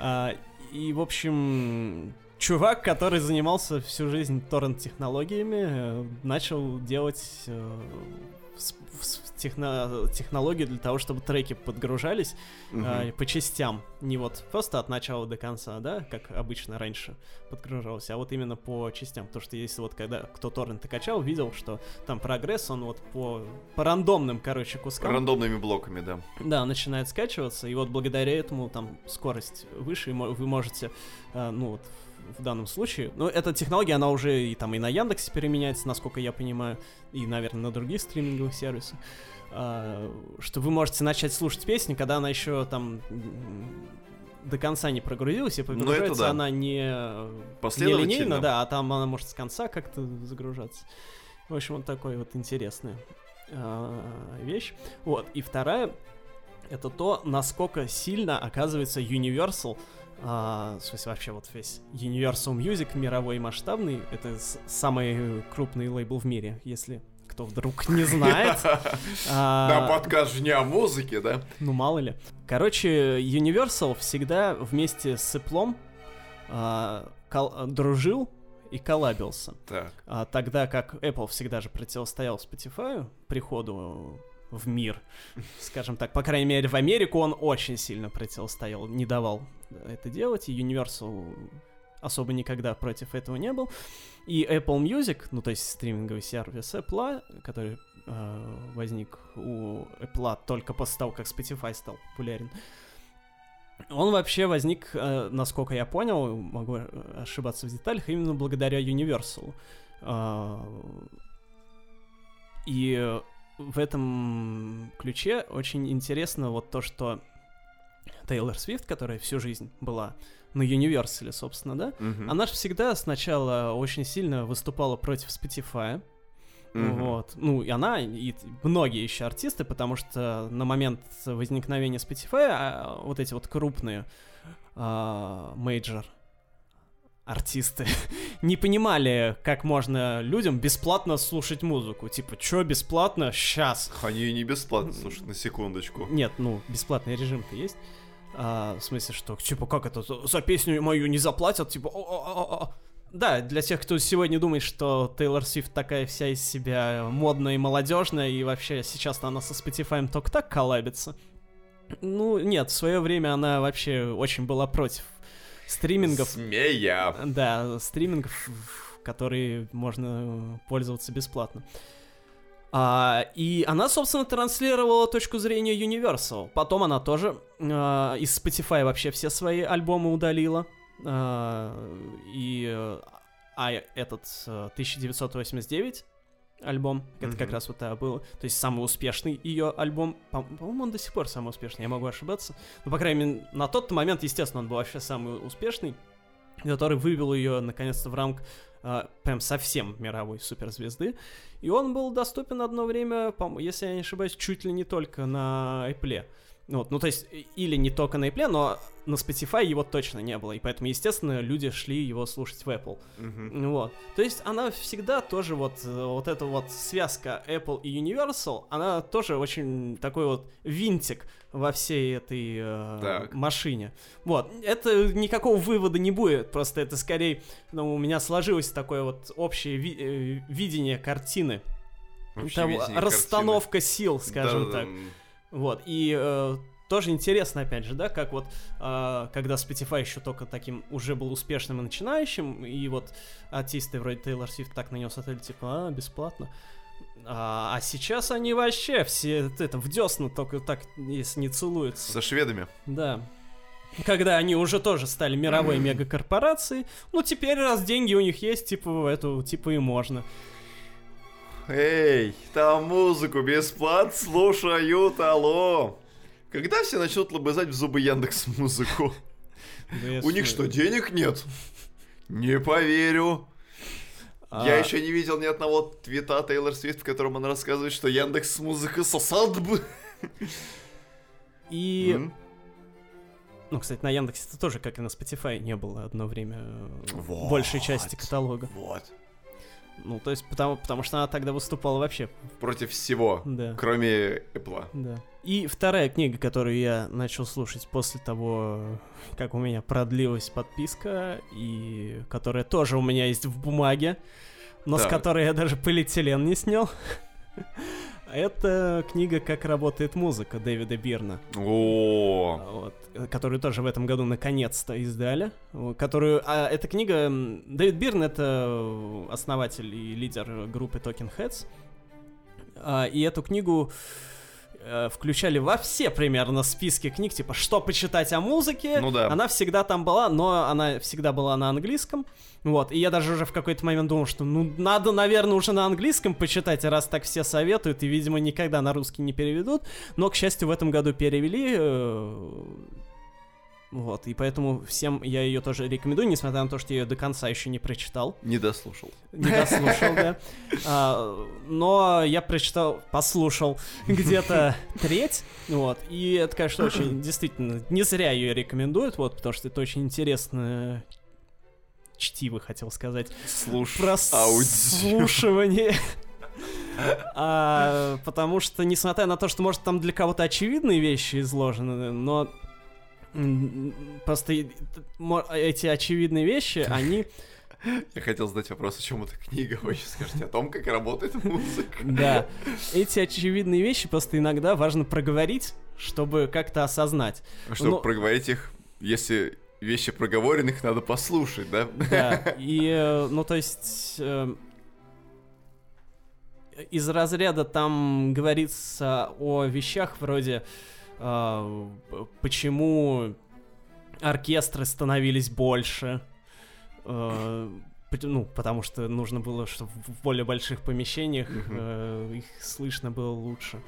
Speaker 1: А, и, в общем, чувак, который занимался всю жизнь торрент-технологиями, э, начал делать э, техно технологию для того, чтобы треки подгружались угу. э, по частям. Не вот просто от начала до конца, да, как обычно раньше подгружался, а вот именно по частям. Потому что если вот когда кто торренты качал, видел, что там прогресс, он вот по, по рандомным, короче, кускам.
Speaker 2: Рандомными блоками, да.
Speaker 1: Да, начинает скачиваться, и вот благодаря этому там скорость выше, и вы можете, э, ну вот, в данном случае. Но эта технология, она уже и там и на Яндексе применяется, насколько я понимаю, и, наверное, на других стриминговых сервисах. А, что вы можете начать слушать песню, когда она еще там до конца не прогрузилась, и ну, прогружается да. она не, не линейно, да, а там она может с конца как-то загружаться. В общем, вот такой вот интересная э, вещь. Вот, и вторая, это то, насколько сильно, оказывается, Universal а, в смысле, вообще вот весь Universal Music мировой масштабный, это самый крупный лейбл в мире, если кто вдруг не знает.
Speaker 2: Да, подкаст же не о музыке, да?
Speaker 1: Ну, мало ли. Короче, Universal всегда вместе с Apple а, дружил и коллабился. Так. А, тогда как Apple всегда же противостоял Spotify приходу в мир, скажем так. По крайней мере, в Америку он очень сильно противостоял, не давал это делать, и Universal особо никогда против этого не был. И Apple Music, ну то есть стриминговый сервис Apple, который э, возник у Apple только после того, как Spotify стал популярен, он вообще возник, э, насколько я понял, могу ошибаться в деталях, именно благодаря Universal. Э, и в этом ключе очень интересно вот то, что Тейлор Свифт, которая всю жизнь была на Universal, собственно, да, uh-huh. она же всегда сначала очень сильно выступала против Spotify. Uh-huh. Вот. Ну, и она, и многие еще артисты, потому что на момент возникновения Spotify а, вот эти вот крупные major а, артисты не понимали, как можно людям бесплатно слушать музыку. Типа, чё бесплатно? Сейчас.
Speaker 2: Они и не бесплатно слушают, на секундочку.
Speaker 1: Нет, ну, бесплатный режим-то есть. А, в смысле, что, типа, как это, за песню мою не заплатят, типа, о -о -о -о. Да, для тех, кто сегодня думает, что Тейлор Свифт такая вся из себя модная и молодежная, и вообще сейчас она со Spotify только так коллабится. Ну, нет, в свое время она вообще очень была против стримингов.
Speaker 2: Смея.
Speaker 1: Да, стримингов, которые можно пользоваться бесплатно. А, и она, собственно, транслировала точку зрения Universal. Потом она тоже а, из Spotify вообще все свои альбомы удалила. А, и а этот 1989 альбом. Это mm-hmm. как раз вот это было. То есть самый успешный ее альбом. По- моему он до сих пор самый успешный, я могу ошибаться. Но, по крайней мере, на тот момент, естественно, он был вообще самый успешный, который вывел ее наконец-то в ранг а, прям совсем мировой суперзвезды. И он был доступен одно время, если я не ошибаюсь, чуть ли не только на Apple. Вот, ну, то есть, или не только на Apple, но на Spotify его точно не было, и поэтому, естественно, люди шли его слушать в Apple. Uh-huh. Вот. То есть, она всегда тоже вот, вот эта вот связка Apple и Universal, она тоже очень такой вот винтик во всей этой э, машине. Вот. Это никакого вывода не будет, просто это скорее, ну, у меня сложилось такое вот общее ви- э, видение картины. Того, расстановка картины. сил, скажем да, так. Вот, и э, тоже интересно, опять же, да, как вот, э, когда Spotify еще только таким уже был успешным и начинающим, и вот артисты вроде Тейлор Свифт так на него смотрели, типа, а, бесплатно. А, а сейчас они вообще все это в десна только так, если не целуются.
Speaker 2: Со шведами.
Speaker 1: Да. Когда они уже тоже стали мировой мегакорпорацией, ну теперь раз деньги у них есть, типа, эту, типа и можно.
Speaker 2: Эй, там музыку бесплатно слушают, алло. Когда все начнут лобызать в зубы Яндекс музыку? У них что, денег нет? Не поверю. А... Я еще не видел ни одного твита Тейлор Свифт, в котором он рассказывает, что Яндекс музыка сосад бы.
Speaker 1: И... Mm? Ну, кстати, на Яндексе это тоже, как и на Spotify, не было одно время вот, большей части каталога.
Speaker 2: Вот.
Speaker 1: Ну, то есть, потому, потому что она тогда выступала вообще.
Speaker 2: Против всего, да. кроме Apple.
Speaker 1: Да. И вторая книга, которую я начал слушать после того, как у меня продлилась подписка, и которая тоже у меня есть в бумаге, но да. с которой я даже полиэтилен не снял. Это книга «Как работает музыка» Дэвида Бирна.
Speaker 2: О,
Speaker 1: вот, которую тоже в этом году наконец-то издали. Которую, а эта книга... Дэвид Бирн — это основатель и лидер группы Talking Heads. А, и эту книгу э, включали во все примерно списки книг, типа «Что почитать о музыке?».
Speaker 2: Ну да.
Speaker 1: Она всегда там была, но она всегда была на английском. Вот, и я даже уже в какой-то момент думал, что ну надо, наверное, уже на английском почитать, раз так все советуют, и, видимо, никогда на русский не переведут. Но, к счастью, в этом году перевели. Э, вот, и поэтому всем я ее тоже рекомендую, несмотря на то, что я ее до конца еще не прочитал.
Speaker 2: Не дослушал.
Speaker 1: Не дослушал, да. А, но я прочитал, послушал где-то треть, вот, и это, конечно, очень, действительно, не зря ее рекомендуют, вот, потому что это очень интересная чтиво, хотел сказать.
Speaker 2: Слуш...
Speaker 1: Прослушивание. а, потому что, несмотря на то, что, может, там для кого-то очевидные вещи изложены, но просто эти очевидные вещи, они...
Speaker 2: Я хотел задать вопрос, о чем эта книга, вы сейчас скажете о том, как работает музыка.
Speaker 1: Да, эти очевидные вещи просто иногда важно проговорить, чтобы как-то осознать.
Speaker 2: Чтобы Но... проговорить их, если вещи проговоренных надо послушать, да?
Speaker 1: Да, и, э, ну, то есть, э, из разряда там говорится о вещах вроде, э, почему оркестры становились больше, ну, потому что нужно было, чтобы в более больших помещениях uh-huh. их слышно было лучше.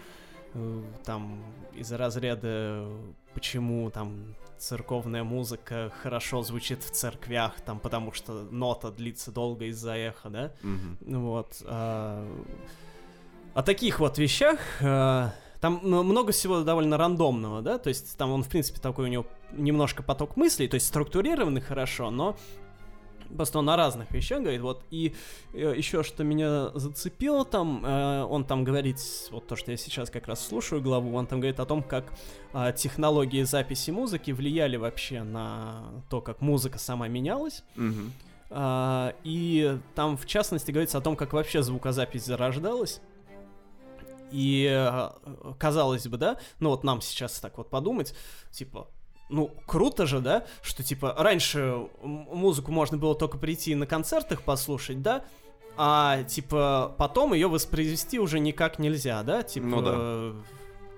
Speaker 1: Там из разряда, почему там церковная музыка хорошо звучит в церквях, там, потому что нота длится долго из-за эха, да?
Speaker 2: Mm-hmm.
Speaker 1: Вот. А, о таких вот вещах а, там много всего довольно рандомного, да, то есть там он, в принципе, такой у него немножко поток мыслей, то есть структурированный хорошо, но Просто он о разных вещах говорит, вот, и э, еще что меня зацепило там, э, он там говорит, вот то, что я сейчас как раз слушаю главу, он там говорит о том, как э, технологии записи музыки влияли вообще на то, как музыка сама менялась.
Speaker 2: Mm-hmm.
Speaker 1: Uh, и там, в частности, говорится о том, как вообще звукозапись зарождалась. И uh, казалось бы, да, ну вот нам сейчас так вот подумать, типа, ну, круто же, да, что, типа, раньше музыку можно было только прийти на концертах послушать, да, а, типа, потом ее воспроизвести уже никак нельзя, да, типа,
Speaker 2: ну, да.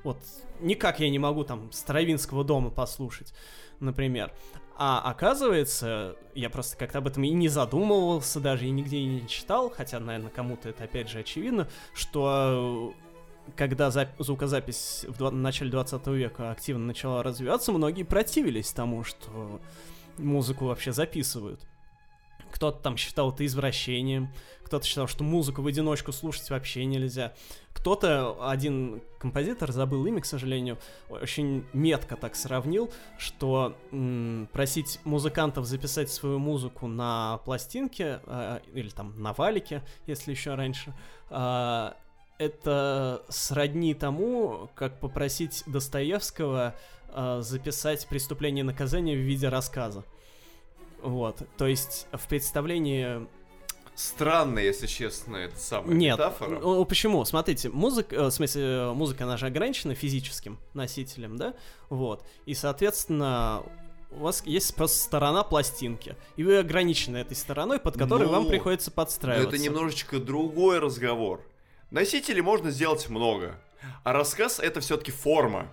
Speaker 1: вот, никак я не могу там Стравинского дома послушать, например. А оказывается, я просто как-то об этом и не задумывался, даже и нигде и не читал, хотя, наверное, кому-то это опять же очевидно, что когда звукозапись в начале 20 века активно начала развиваться, многие противились тому, что музыку вообще записывают. Кто-то там считал это извращением, кто-то считал, что музыку в одиночку слушать вообще нельзя. Кто-то, один композитор, забыл имя, к сожалению, очень метко так сравнил, что просить музыкантов записать свою музыку на пластинке э, или там на валике, если еще раньше, э, это сродни тому, как попросить Достоевского э, записать преступление и наказание в виде рассказа. Вот, то есть в представлении
Speaker 2: Странно, если честно, это самая
Speaker 1: Нет,
Speaker 2: метафора.
Speaker 1: Ну, почему? Смотрите, музыка, э, в смысле, музыка, она же ограничена физическим носителем, да? Вот. И, соответственно, у вас есть просто сторона пластинки, и вы ограничены этой стороной, под которой ну, вам приходится подстраиваться.
Speaker 2: Это немножечко другой разговор. Носителей можно сделать много, а рассказ это все-таки форма.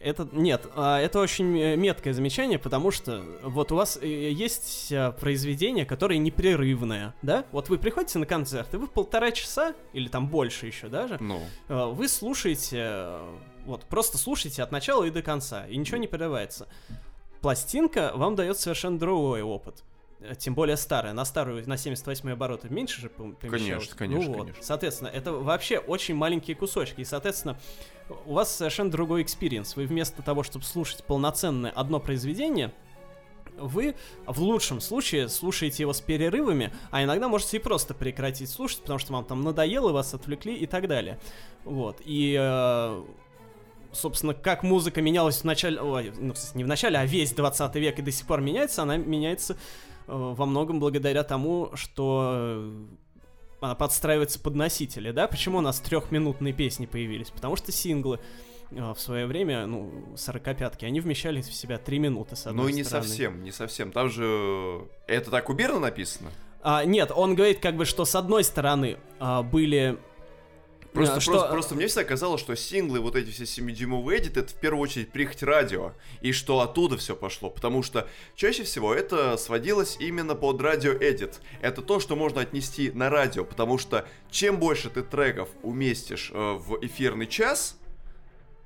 Speaker 1: Это нет, а, это очень э, меткое замечание, потому что вот у вас э, есть э, произведение, которое непрерывное, да? Вот вы приходите на концерт, и вы полтора часа, или там больше еще даже,
Speaker 2: ну.
Speaker 1: вы слушаете, вот просто слушаете от начала и до конца, и ничего не прерывается. Пластинка вам дает совершенно другой опыт. Э, тем более старая, на старую, на 78 обороты меньше же помещалось.
Speaker 2: Конечно, конечно,
Speaker 1: ну, вот.
Speaker 2: конечно.
Speaker 1: Соответственно, это вообще очень маленькие кусочки, и, соответственно, у вас совершенно другой experience. Вы вместо того, чтобы слушать полноценное одно произведение, вы в лучшем случае слушаете его с перерывами, а иногда можете и просто прекратить слушать, потому что вам там надоело, вас отвлекли и так далее. Вот. И э, собственно, как музыка менялась в начале, ой, ну, не в начале, а весь 20 век и до сих пор меняется, она меняется во многом благодаря тому, что э, она подстраивается под носители, да? Почему у нас трехминутные песни появились? Потому что синглы э, в свое время, ну, сорокопятки, они вмещали в себя три минуты, с одной
Speaker 2: Ну и не
Speaker 1: стороны.
Speaker 2: совсем, не совсем. Там же... Это так у Берна написано?
Speaker 1: А, нет, он говорит как бы, что с одной стороны а, были
Speaker 2: Просто, а, что... просто, просто мне всегда казалось, что синглы, вот эти все 7-дюймовые эдит, это в первую очередь прихоть радио, и что оттуда все пошло, потому что чаще всего это сводилось именно под радио-эдит. Это то, что можно отнести на радио, потому что чем больше ты треков уместишь э, в эфирный час,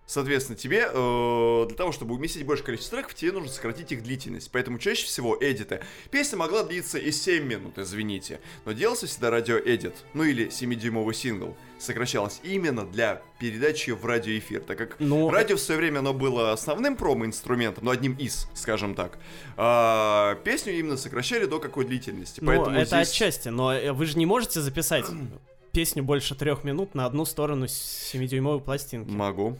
Speaker 2: Соответственно, тебе э, для того, чтобы уместить большее количество треков, тебе нужно сократить их длительность. Поэтому чаще всего эдиты. Песня могла длиться и 7 минут, извините. Но делался всегда радио-эдит, ну или 7-дюймовый сингл. Сокращалось именно для передачи в радиоэфир, так как но... Ну, радио в свое время оно было основным промо-инструментом, но ну, одним из, скажем так. А, песню именно сокращали до какой длительности.
Speaker 1: Ну, Поэтому это здесь... отчасти, но э, вы же не можете записать песню больше трех минут на одну сторону 7-дюймовой пластинки.
Speaker 2: Могу.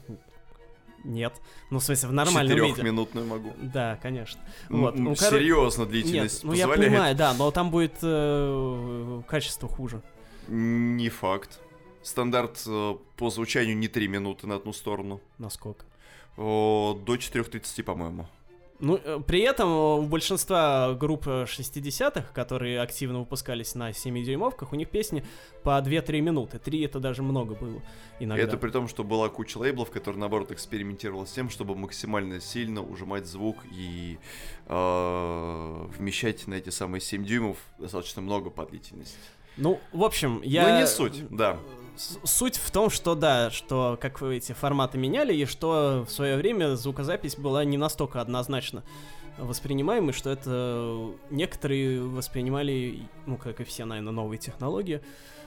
Speaker 1: Нет. Ну, в смысле, в нормальном виде.
Speaker 2: Четырехминутную могу.
Speaker 1: Да, конечно. Вот.
Speaker 2: Ну, кор... Серьезно, длительность
Speaker 1: Нет, ну я понимаю, да, но там будет э, качество хуже.
Speaker 2: Не факт. Стандарт э, по звучанию не 3 минуты на одну сторону.
Speaker 1: Насколько?
Speaker 2: О, до 4.30, по-моему.
Speaker 1: Ну, э, при этом у большинства групп 60-х, которые активно выпускались на 7-дюймовках, у них песни по 2-3 минуты. 3 это даже много было иногда.
Speaker 2: Это при том, что была куча лейблов, которые, наоборот, экспериментировали с тем, чтобы максимально сильно ужимать звук и э, вмещать на эти самые 7 дюймов достаточно много по длительности.
Speaker 1: Ну, в общем, я...
Speaker 2: Ну, не суть, да
Speaker 1: суть в том, что да, что как вы эти форматы меняли, и что в свое время звукозапись была не настолько однозначно воспринимаемой, что это некоторые воспринимали, ну, как и все, наверное, новые технологии,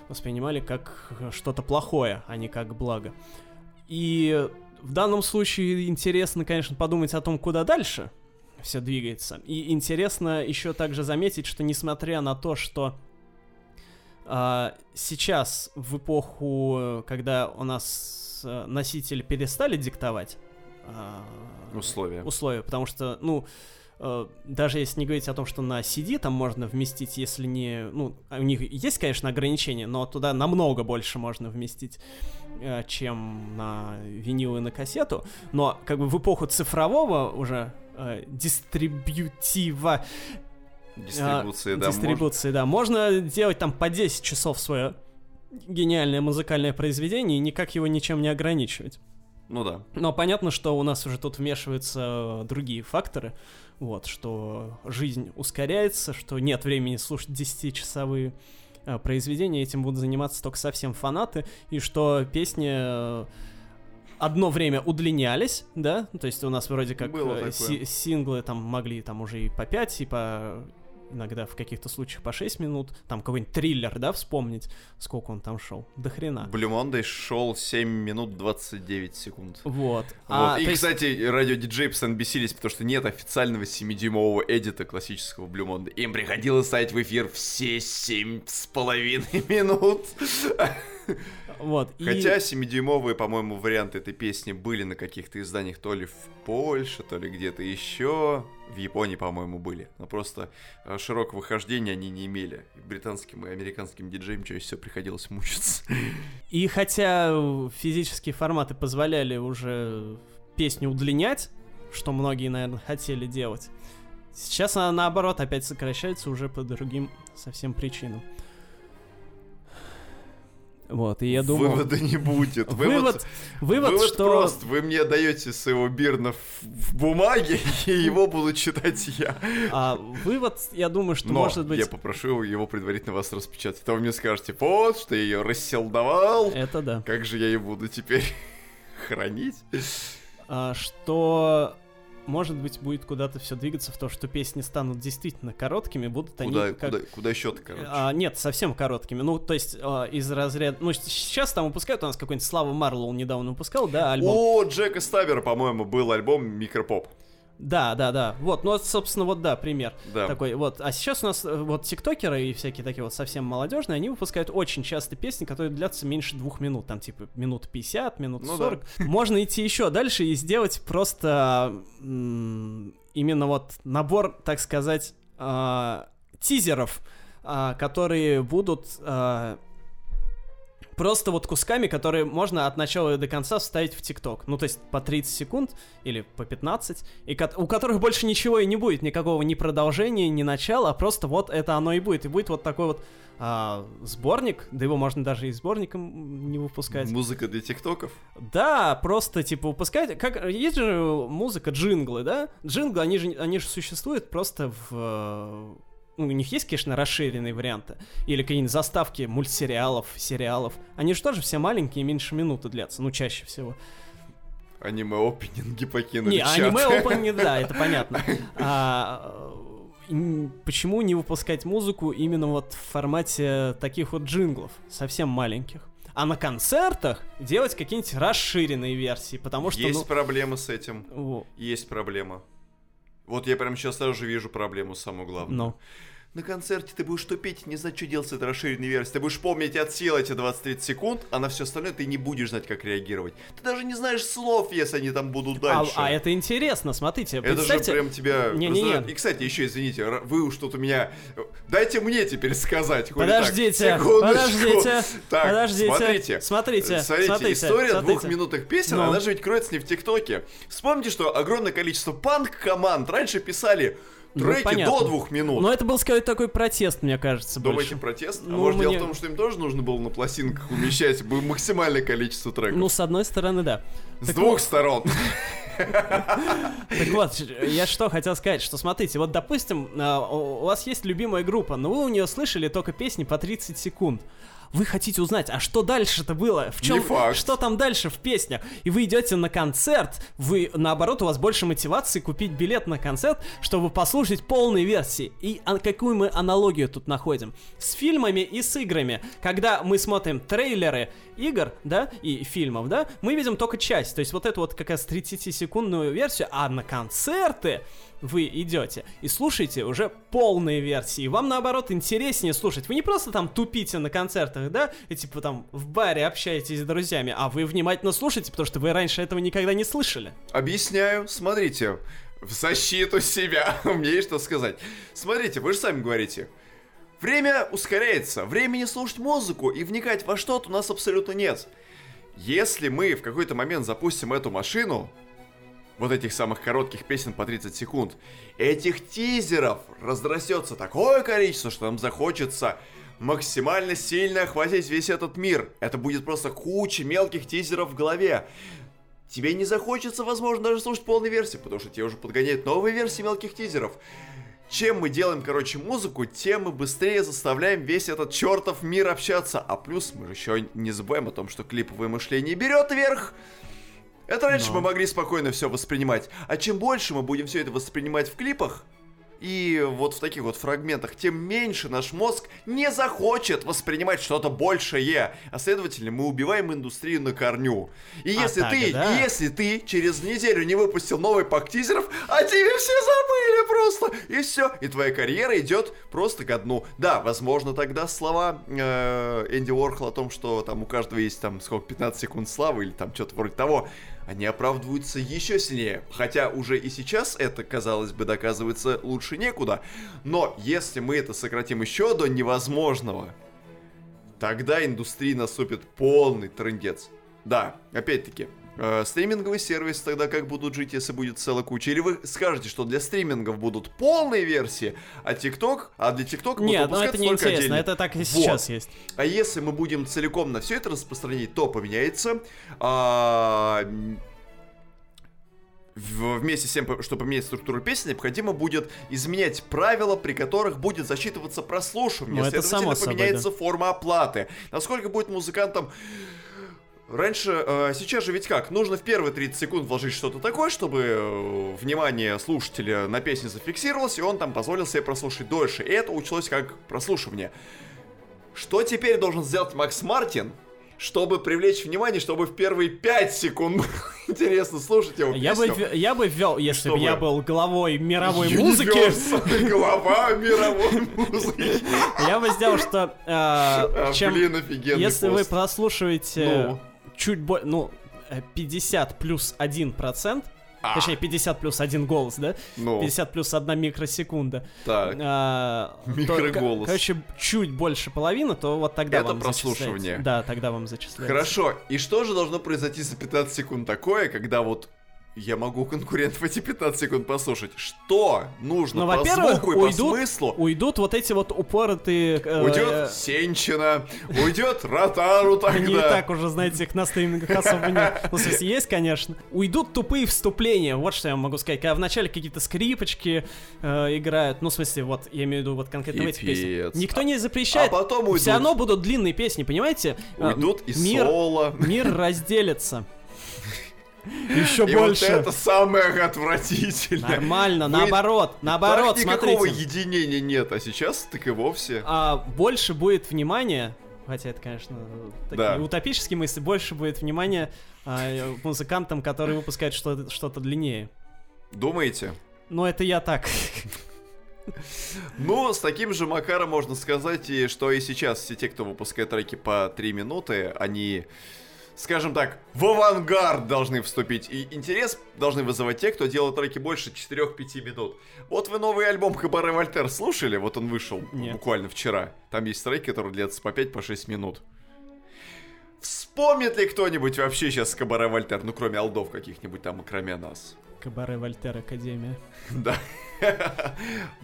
Speaker 1: воспринимали как что-то плохое, а не как благо. И в данном случае интересно, конечно, подумать о том, куда дальше все двигается. И интересно еще также заметить, что несмотря на то, что сейчас, в эпоху, когда у нас э, носители перестали диктовать
Speaker 2: а, условия.
Speaker 1: условия, потому что, ну, э, даже если не говорить о том, что на CD там можно вместить, если не... Ну, у них есть, конечно, ограничения, но туда намного больше можно вместить, э, чем на винил и на кассету. Но как бы в эпоху цифрового уже дистрибьютива
Speaker 2: Дистрибуции, а, да.
Speaker 1: Дистрибуции, да. Можно делать там по 10 часов свое гениальное музыкальное произведение и никак его ничем не ограничивать.
Speaker 2: Ну да.
Speaker 1: Но понятно, что у нас уже тут вмешиваются другие факторы, вот, что жизнь ускоряется, что нет времени слушать 10-часовые э, произведения, этим будут заниматься только совсем фанаты, и что песни э, одно время удлинялись, да, то есть у нас вроде как э, си- синглы там могли там уже и по 5, и по иногда в каких-то случаях по 6 минут, там какой-нибудь триллер, да, вспомнить, сколько он там шел, до хрена.
Speaker 2: Monday шел 7 минут 29 секунд.
Speaker 1: Вот.
Speaker 2: вот. А, и, есть... кстати, радиодиджей постоянно бесились, потому что нет официального 7-дюймового эдита классического Monday. Им приходилось ставить в эфир все 7 с половиной минут.
Speaker 1: Вот,
Speaker 2: Хотя и... 7-дюймовые, по-моему, варианты этой песни были на каких-то изданиях то ли в Польше, то ли где-то еще. В Японии, по-моему, были. Но просто э, широкого хождения они не имели. Британским и американским диджеям чаще всего приходилось мучиться.
Speaker 1: И хотя физические форматы позволяли уже песню удлинять, что многие, наверное, хотели делать, сейчас она, наоборот, опять сокращается уже по другим совсем причинам. Вот, и я думаю...
Speaker 2: Вывода не будет.
Speaker 1: Вывод, вывод,
Speaker 2: вывод
Speaker 1: что...
Speaker 2: прост. Вы мне даете своего Бирна в, в бумаге, и его буду читать я.
Speaker 1: А вывод, я думаю, что
Speaker 2: Но
Speaker 1: может быть...
Speaker 2: я попрошу его предварительно вас распечатать. А вы мне скажете, вот, что я ее расселдовал.
Speaker 1: Это да.
Speaker 2: Как же я ее буду теперь хранить?
Speaker 1: А, что может быть, будет куда-то все двигаться в то, что песни станут действительно короткими, будут
Speaker 2: куда,
Speaker 1: они
Speaker 2: как... Куда, куда еще-то, короче?
Speaker 1: А, нет, совсем короткими. Ну, то есть а, из разряда... Ну, сейчас там выпускают, у нас какой-нибудь Слава Марлоу недавно выпускал, да, альбом.
Speaker 2: О, Джека Стабера, по-моему, был альбом Микропоп.
Speaker 1: Да, да, да. Вот, ну, собственно, вот, да, пример
Speaker 2: да.
Speaker 1: такой. Вот. А сейчас у нас э, вот тиктокеры и всякие такие вот совсем молодежные, они выпускают очень часто песни, которые длятся меньше двух минут. Там, типа, минут 50, минут ну 40. Да. Можно идти еще дальше и сделать просто именно вот набор, так сказать, э, тизеров, э, которые будут э, просто вот кусками, которые можно от начала до конца вставить в ТикТок. Ну, то есть по 30 секунд или по 15, и у которых больше ничего и не будет, никакого ни продолжения, ни начала, а просто вот это оно и будет. И будет вот такой вот а, сборник, да его можно даже и сборником не выпускать.
Speaker 2: Музыка для ТикТоков?
Speaker 1: Да, просто типа выпускать. Как есть же музыка джинглы, да? Джинглы, они же они же существуют просто в ну, у них есть, конечно, расширенные варианты, или какие-нибудь заставки мультсериалов, сериалов. Они же тоже все маленькие, меньше минуты длятся, ну, чаще всего.
Speaker 2: Аниме-опенинги покинули
Speaker 1: Не, аниме-опенинги, да, это понятно. А, почему не выпускать музыку именно вот в формате таких вот джинглов, совсем маленьких? А на концертах делать какие-нибудь расширенные версии, потому что...
Speaker 2: Есть ну... проблема с этим. О. Есть проблема. Вот я прямо сейчас сразу же вижу проблему самую главную.
Speaker 1: Но.
Speaker 2: На концерте ты будешь тупить, не знать, что делать с этой расширенной версией. Ты будешь помнить от сил эти 20-30 секунд, а на все остальное ты не будешь знать, как реагировать. Ты даже не знаешь слов, если они там будут а, дальше.
Speaker 1: А, а это интересно, смотрите.
Speaker 2: Это же прям тебя... Не, не, не. И, кстати, еще, извините, вы уж тут у меня... Дайте мне теперь сказать.
Speaker 1: Подождите, так. подождите,
Speaker 2: так,
Speaker 1: подождите.
Speaker 2: Смотрите,
Speaker 1: смотрите, смотрите,
Speaker 2: смотрите история смотрите. двухминутных песен, ну. она же ведь кроется не в ТикТоке. Вспомните, что огромное количество панк-команд раньше писали треки ну, до двух минут.
Speaker 1: Но это был, сказать, такой протест, мне кажется,
Speaker 2: Думаете, больше. протест? А ну, может, мне... дело в том, что им тоже нужно было на пластинках умещать максимальное количество треков?
Speaker 1: Ну, с одной стороны, да.
Speaker 2: С так двух вот... сторон.
Speaker 1: Так вот, я что хотел сказать, что смотрите, вот допустим, а, у вас есть любимая группа, но вы у нее слышали только песни по 30 секунд вы хотите узнать, а что дальше-то было? В чем, что там дальше в песнях? И вы идете на концерт, вы, наоборот, у вас больше мотивации купить билет на концерт, чтобы послушать полной версии. И а, какую мы аналогию тут находим? С фильмами и с играми. Когда мы смотрим трейлеры игр, да, и фильмов, да, мы видим только часть. То есть вот эту вот как раз 30-секундную версию, а на концерты вы идете и слушаете уже полные версии. Вам, наоборот, интереснее слушать. Вы не просто там тупите на концертах, да, и типа там в баре общаетесь с друзьями, а вы внимательно слушаете, потому что вы раньше этого никогда не слышали.
Speaker 2: Объясняю, смотрите, в защиту себя, умеешь что сказать. Смотрите, вы же сами говорите, Время ускоряется, времени слушать музыку и вникать во что-то у нас абсолютно нет. Если мы в какой-то момент запустим эту машину, вот этих самых коротких песен по 30 секунд, этих тизеров разрастется такое количество, что нам захочется максимально сильно охватить весь этот мир. Это будет просто куча мелких тизеров в голове. тебе не захочется, возможно, даже слушать полной версии, потому что тебе уже подгоняют новые версии мелких тизеров. Чем мы делаем, короче, музыку, тем мы быстрее заставляем весь этот чертов мир общаться. А плюс мы еще не забываем о том, что клиповое мышление берет вверх. Это раньше Но. мы могли спокойно все воспринимать. А чем больше мы будем все это воспринимать в клипах, и вот в таких вот фрагментах, тем меньше наш мозг не захочет воспринимать что-то большее. А следовательно, мы убиваем индустрию на корню. И а если так, ты, да? если ты через неделю не выпустил новый пак тизеров, а тебе все забыли просто, и все, и твоя карьера идет просто ко дну. Да, возможно, тогда слова э, Энди Уорхол о том, что там у каждого есть там сколько, 15 секунд славы или там что-то вроде того, они оправдываются еще сильнее. Хотя уже и сейчас это, казалось бы, доказывается лучше некуда. Но если мы это сократим еще до невозможного, тогда индустрии наступит полный трендец. Да, опять-таки, э, стриминговый сервис тогда как будут жить, если будет целая куча? Или вы скажете, что для стримингов будут полные версии, а ТикТок, а для ТикТока
Speaker 1: Нет, ну это не интересно, отдельно. это так и сейчас вот. есть.
Speaker 2: А если мы будем целиком на все это распространить, то поменяется а, вместе с тем, чтобы поменять структуру песни, необходимо будет изменять правила, при которых будет засчитываться прослушивание. Ну, Следовательно, поменяется собой, да. форма оплаты. Насколько будет музыкантам Раньше, э, сейчас же ведь как? Нужно в первые 30 секунд вложить что-то такое, чтобы э, внимание слушателя на песне зафиксировалось, и он там позволил себе прослушать дольше. И это училось как прослушивание. Что теперь должен сделать Макс Мартин, чтобы привлечь внимание, чтобы в первые 5 секунд интересно слушать его
Speaker 1: я Бы, я бы ввел, если бы я был главой мировой музыки.
Speaker 2: Глава мировой музыки.
Speaker 1: Я бы сделал, что... Э, чем, если вы прослушиваете ну чуть больше, ну, 50 э, плюс 1 процент, а. Точнее, 50 плюс 1 голос, да? Ну. 50 плюс 1 микросекунда.
Speaker 2: Так. А, Микроголос.
Speaker 1: То, короче, чуть больше половины, то вот тогда
Speaker 2: Это
Speaker 1: вам
Speaker 2: прослушивание.
Speaker 1: Да, тогда вам зачисляется.
Speaker 2: Хорошо. И что же должно произойти за 15 секунд такое, когда вот я могу конкурентов эти 15 секунд послушать. Что нужно ну, по звуку и уйдут, по смыслу?
Speaker 1: Уйдут вот эти вот упоротые...
Speaker 2: Э, уйдет э, Сенчина, уйдет Ротару тогда.
Speaker 1: Не так уже, знаете, их на стримингах особо нет. Ну, в смысле, есть, конечно. Уйдут тупые вступления, вот что я могу сказать. Когда вначале какие-то скрипочки э, играют, ну, в смысле, вот, я имею в виду вот конкретно эти песни. Никто не запрещает. А потом уйдут. Все равно будут длинные песни, понимаете?
Speaker 2: Уйдут и
Speaker 1: мир,
Speaker 2: соло.
Speaker 1: Мир разделится. Еще
Speaker 2: и
Speaker 1: больше.
Speaker 2: вот это самое отвратительное.
Speaker 1: Нормально, Вы... наоборот, наоборот, так смотрите.
Speaker 2: никакого единения нет, а сейчас так и вовсе.
Speaker 1: А, больше будет внимания, хотя это, конечно, такие да. утопические мысли, больше будет внимания а, музыкантам, которые выпускают что-то, что-то длиннее.
Speaker 2: Думаете?
Speaker 1: Ну, это я так.
Speaker 2: Ну, с таким же Макаром можно сказать, и что и сейчас все те, кто выпускает треки по 3 минуты, они скажем так, в авангард должны вступить. И интерес должны вызывать те, кто делает треки больше 4-5 минут. Вот вы новый альбом Кабаре Вольтер слушали? Вот он вышел Нет. буквально вчера. Там есть треки, которые длятся по 5-6 по минут. Вспомнит ли кто-нибудь вообще сейчас Кабаре Вольтер, ну кроме алдов каких-нибудь там, кроме нас?
Speaker 1: Кабаре Вольтер Академия.
Speaker 2: Да.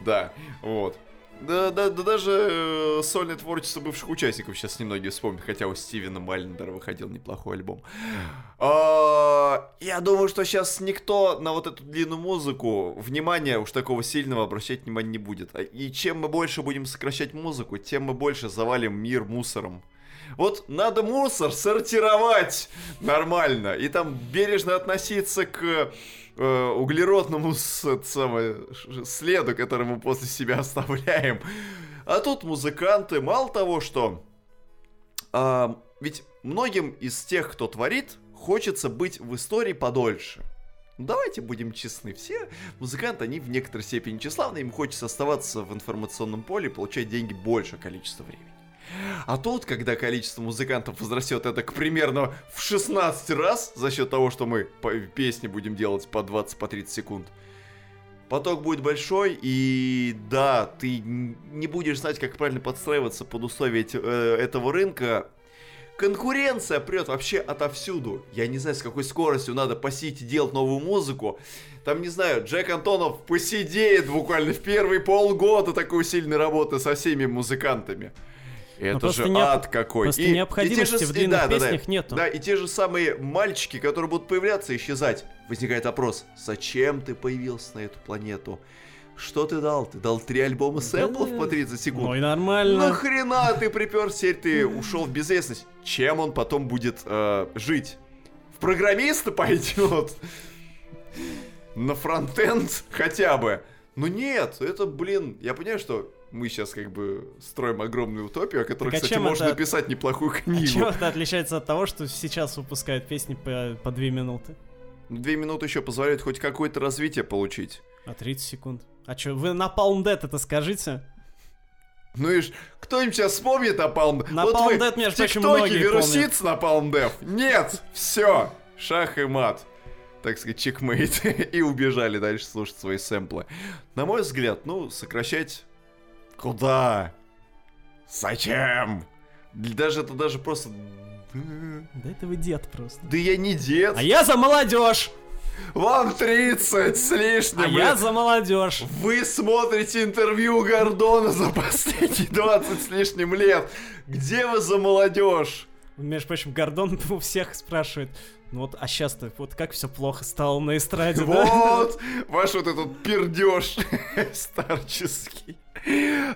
Speaker 2: Да, вот. Да, да, да даже э, сольное творчество бывших участников сейчас немногие вспомнят, хотя у Стивена Майлендера выходил неплохой альбом. А, я думаю, что сейчас никто на вот эту длинную музыку внимания уж такого сильного обращать внимания не будет. А, и чем мы больше будем сокращать музыку, тем мы больше завалим мир мусором. Вот надо мусор сортировать нормально и там бережно относиться к э, углеродному с, следу, который мы после себя оставляем. А тут музыканты, мало того, что... Э, ведь многим из тех, кто творит, хочется быть в истории подольше. Давайте будем честны, все музыканты, они в некоторой степени тщеславны, им хочется оставаться в информационном поле и получать деньги большее количество времени. А тут, когда количество музыкантов возрастет это, к примерно, в 16 раз, за счет того, что мы песни будем делать по 20, по 30 секунд, поток будет большой, и да, ты не будешь знать, как правильно подстраиваться под условия э, этого рынка. Конкуренция прет вообще отовсюду. Я не знаю, с какой скоростью надо посидеть и делать новую музыку. Там, не знаю, Джек Антонов посидеет буквально в первые полгода такой сильной работы со всеми музыкантами. Это же не... ад какой.
Speaker 1: Просто и, необходимости и же... в длинных да, песнях
Speaker 2: да, да.
Speaker 1: нету.
Speaker 2: Да, и те же самые мальчики, которые будут появляться и исчезать. Возникает вопрос, зачем ты появился на эту планету? Что ты дал? Ты дал три альбома сэмплов да, по 30 секунд.
Speaker 1: Ну и нормально.
Speaker 2: Ну хрена ты припер, теперь ты ушел в безвестность. Чем он потом будет э, жить? В программиста пойдет? На фронтенд хотя бы? Ну нет, это, блин, я понимаю, что мы сейчас как бы строим огромную утопию, о которой, так, а кстати, можно это... написать неплохую а книгу. А
Speaker 1: чем это отличается от того, что сейчас выпускают песни по, по две минуты?
Speaker 2: Две минуты еще позволяют хоть какое-то развитие получить.
Speaker 1: А 30 секунд? А что, вы на Palm Dead это скажите?
Speaker 2: Ну и ж, кто-нибудь сейчас вспомнит о Palm Dead?
Speaker 1: На вот Palm Dead, между прочим, многие
Speaker 2: вирусится на Palm Dead? Нет! Все! Шах и мат так сказать, чекмейт, и убежали дальше слушать свои сэмплы. На мой взгляд, ну, сокращать куда? Зачем? Даже это даже просто...
Speaker 1: Да это вы дед просто.
Speaker 2: Да я не дед.
Speaker 1: А я за молодежь!
Speaker 2: Вам 30 с лишним. А
Speaker 1: я за молодежь.
Speaker 2: Вы смотрите интервью Гордона за последние 20 с лишним лет. Где вы за молодежь?
Speaker 1: Между прочим, Гордон у всех спрашивает, ну вот, а сейчас-то вот как все плохо стало на эстраде,
Speaker 2: Вот, ваш вот этот пердеж старческий.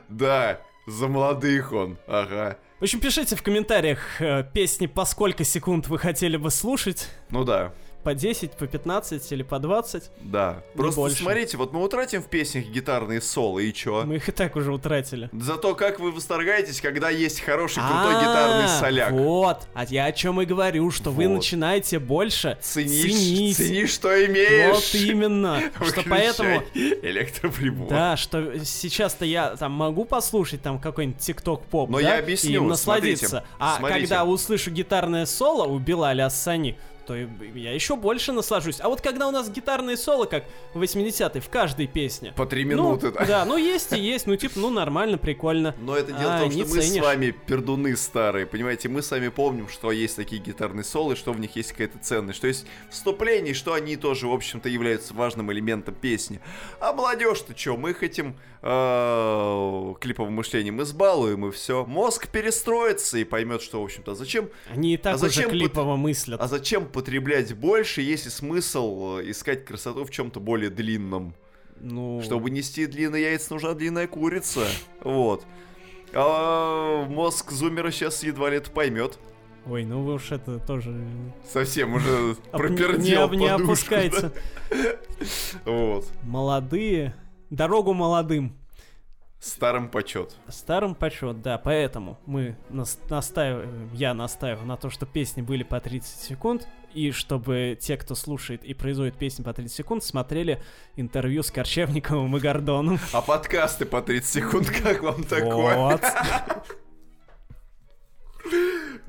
Speaker 2: Да, за молодых он, ага.
Speaker 1: В общем, пишите в комментариях э, песни, по сколько секунд вы хотели бы слушать.
Speaker 2: Ну да
Speaker 1: по 10, по 15 или по 20.
Speaker 2: Да. Просто больше. смотрите, вот мы утратим в песнях гитарные соло, и чё?
Speaker 1: Мы их и так уже утратили.
Speaker 2: Зато как вы восторгаетесь, когда есть хороший крутой гитарный соляк.
Speaker 1: Вот, а я о чем и говорю, что вы начинаете больше ценить.
Speaker 2: Цени, что имеешь.
Speaker 1: Вот именно. Что поэтому...
Speaker 2: Электроприбор.
Speaker 1: Да, что сейчас-то я там могу послушать там какой-нибудь тикток поп,
Speaker 2: Но я объясню,
Speaker 1: и насладиться. А когда услышу гитарное соло у Билаля Ассани, то я еще больше наслажусь. А вот когда у нас гитарные соло, как в 80-е, в каждой песне.
Speaker 2: По три минуты,
Speaker 1: ну, да? Да, ну есть и есть, ну типа, ну нормально, прикольно.
Speaker 2: Но это дело а, в том, что мы с вами пердуны старые, понимаете, мы сами помним, что есть такие гитарные соло, что в них есть какая-то ценность, что есть вступление, что они тоже, в общем-то, являются важным элементом песни. А молодежь-то что, мы хотим э, клиповым мышлением избалуем и все. Мозг перестроится и поймет, что, в общем-то, зачем...
Speaker 1: Они и так а зачем уже клипово мыслят.
Speaker 2: А зачем потреблять больше, если смысл э, искать красоту в чем-то более длинном? Ну... Чтобы нести длинные яйца, нужна длинная курица. Вот. А мозг зумера сейчас едва ли это поймет.
Speaker 1: Ой, ну вы уж это тоже...
Speaker 2: Совсем уже пропердел
Speaker 1: Не, не опускается.
Speaker 2: Вот.
Speaker 1: Молодые. Дорогу молодым.
Speaker 2: Старым почет.
Speaker 1: Старым почет, да, поэтому мы настаиваем, я настаиваю на то, что песни были по 30 секунд, и чтобы те, кто слушает и производит песни по 30 секунд, смотрели интервью с Корчевниковым и Гордоном.
Speaker 2: А подкасты по 30 секунд, как вам такое? Вот.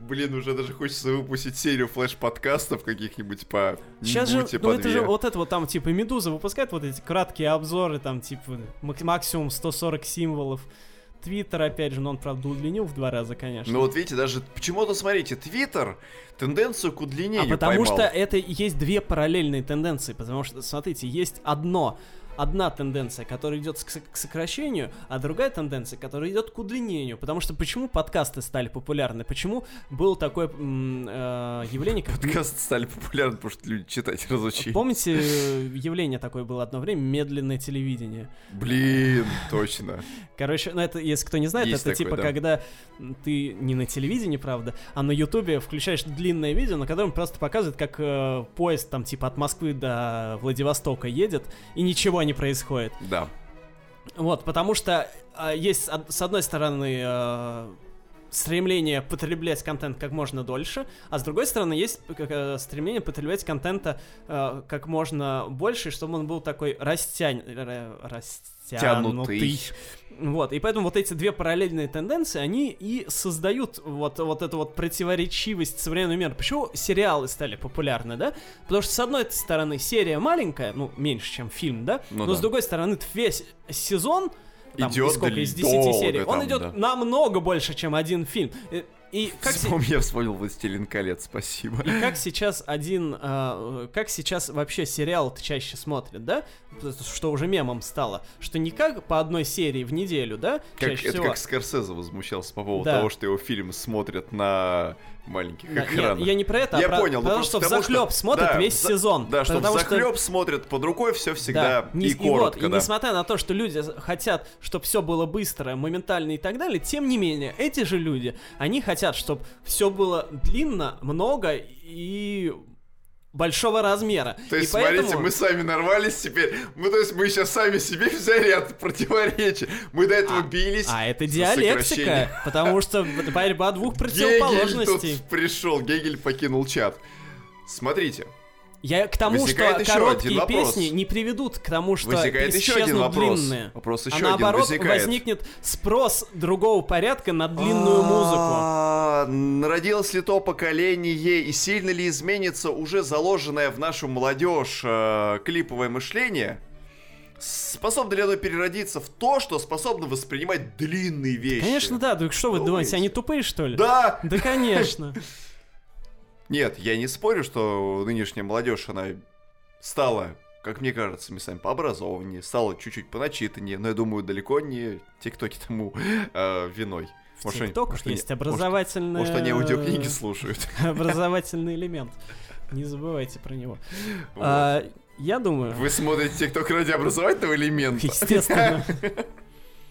Speaker 2: Блин, уже даже хочется выпустить серию флеш-подкастов каких-нибудь по
Speaker 1: Сейчас же, ну это же вот это вот там, типа, Медуза выпускает вот эти краткие обзоры, там, типа, максимум 140 символов. Твиттер, опять же, но он, правда, удлинил в два раза, конечно.
Speaker 2: Ну вот видите, даже почему-то, смотрите, Твиттер тенденцию к удлинению А
Speaker 1: потому
Speaker 2: поймал.
Speaker 1: что это есть две параллельные тенденции, потому что, смотрите, есть одно одна тенденция, которая идет к сокращению, а другая тенденция, которая идет к удлинению. Потому что почему подкасты стали популярны? Почему было такое э, явление,
Speaker 2: как... Подкасты стали популярны, потому что люди читать разучились.
Speaker 1: Помните, э, явление такое было одно время, медленное телевидение?
Speaker 2: Блин, точно.
Speaker 1: Короче, ну это, если кто не знает, Есть это такое, типа, да. когда ты не на телевидении, правда, а на ютубе включаешь длинное видео, на котором просто показывают, как э, поезд там типа от Москвы до Владивостока едет, и ничего не происходит.
Speaker 2: Да.
Speaker 1: Вот, потому что э, есть, с одной стороны, э, стремление потреблять контент как можно дольше, а с другой стороны есть э, стремление потреблять контента э, как можно больше, чтобы он был такой растянь... растянутый. Вот, и поэтому вот эти две параллельные тенденции, они и создают вот, вот эту вот противоречивость современного мира. Почему сериалы стали популярны, да? Потому что, с одной стороны, серия маленькая, ну, меньше, чем фильм, да? Ну, Но да. с другой стороны, весь сезон там,
Speaker 2: идет
Speaker 1: сколько, из 10 серий, он идет да. намного больше, чем один фильм. И как
Speaker 2: Вспомни, я вспомнил «Властелин колец», спасибо.
Speaker 1: И как сейчас один, э, как сейчас вообще сериал чаще смотрят, да? Что уже мемом стало, что не как по одной серии в неделю, да?
Speaker 2: Как, это всего. как Скорсезе возмущался по поводу да. того, что его фильм смотрят на маленьких да, экранах.
Speaker 1: Нет, я не про это, а
Speaker 2: я
Speaker 1: про,
Speaker 2: понял,
Speaker 1: потому что в захлеб смотрят да, весь
Speaker 2: за,
Speaker 1: сезон.
Speaker 2: Да, что захлеб что... смотрят под рукой все всегда да, и, и коротко.
Speaker 1: Вот,
Speaker 2: да.
Speaker 1: И несмотря на то, что люди хотят, чтобы все было быстро, моментально и так далее, тем не менее, эти же люди, они хотят, чтобы все было длинно, много и большого размера.
Speaker 2: То есть, и смотрите, поэтому... мы сами нарвались теперь. Мы, то есть, мы сейчас сами себе взяли от противоречия. Мы до этого а, бились.
Speaker 1: А это диалектика, потому что борьба двух противоположностей.
Speaker 2: Гегель тут пришел, Гегель покинул чат. Смотрите,
Speaker 1: я к тому, Возникает что короткие песни не приведут к тому, что Возникает еще один вопрос. длинные.
Speaker 2: Вопрос еще
Speaker 1: а один наоборот
Speaker 2: возникает.
Speaker 1: возникнет спрос другого порядка на длинную
Speaker 2: а, музыку. Родилось ли то поколение и сильно ли изменится уже заложенное в нашу молодежь э, клиповое мышление? Способно ли оно переродиться в то, что способно воспринимать длинные вещи?
Speaker 1: Конечно, да. Так что вы думаете, они тупые, что ли?
Speaker 2: Да!
Speaker 1: Да, конечно.
Speaker 2: Нет, я не спорю, что нынешняя молодежь, она стала, как мне кажется, местами пообразованнее, стала чуть-чуть поначитаннее, но я думаю, далеко не тиктоки тому э, виной.
Speaker 1: В может, ТикТоках есть образовательный...
Speaker 2: Может, может, они аудиокниги слушают.
Speaker 1: Образовательный элемент. Не забывайте про него. Вот. А, я думаю...
Speaker 2: Вы смотрите ТикТок ради образовательного элемента?
Speaker 1: Естественно.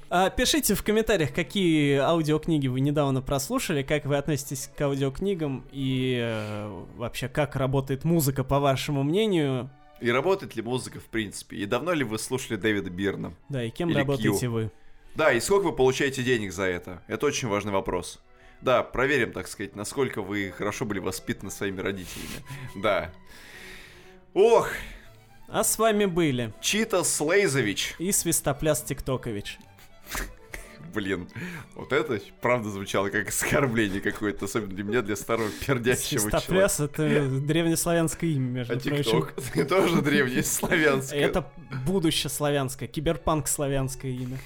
Speaker 1: А, пишите в комментариях, какие аудиокниги вы недавно прослушали, как вы относитесь к аудиокнигам и э, вообще как работает музыка, по вашему мнению.
Speaker 2: И работает ли музыка в принципе? И давно ли вы слушали Дэвида Бирна?
Speaker 1: Да, и кем Или работаете Q? вы?
Speaker 2: Да, и сколько вы получаете денег за это? Это очень важный вопрос. Да, проверим, так сказать, насколько вы хорошо были воспитаны своими родителями. Да. Ох,
Speaker 1: а с вами были
Speaker 2: Чита Слейзович
Speaker 1: и Свистопляс Тиктокович.
Speaker 2: Блин, вот это правда звучало как оскорбление какое-то, особенно для меня, для старого пердящего
Speaker 1: человека. это древнеславянское имя, между а прочим.
Speaker 2: TikTok тоже древнеславянское.
Speaker 1: Это будущее славянское, киберпанк славянское имя.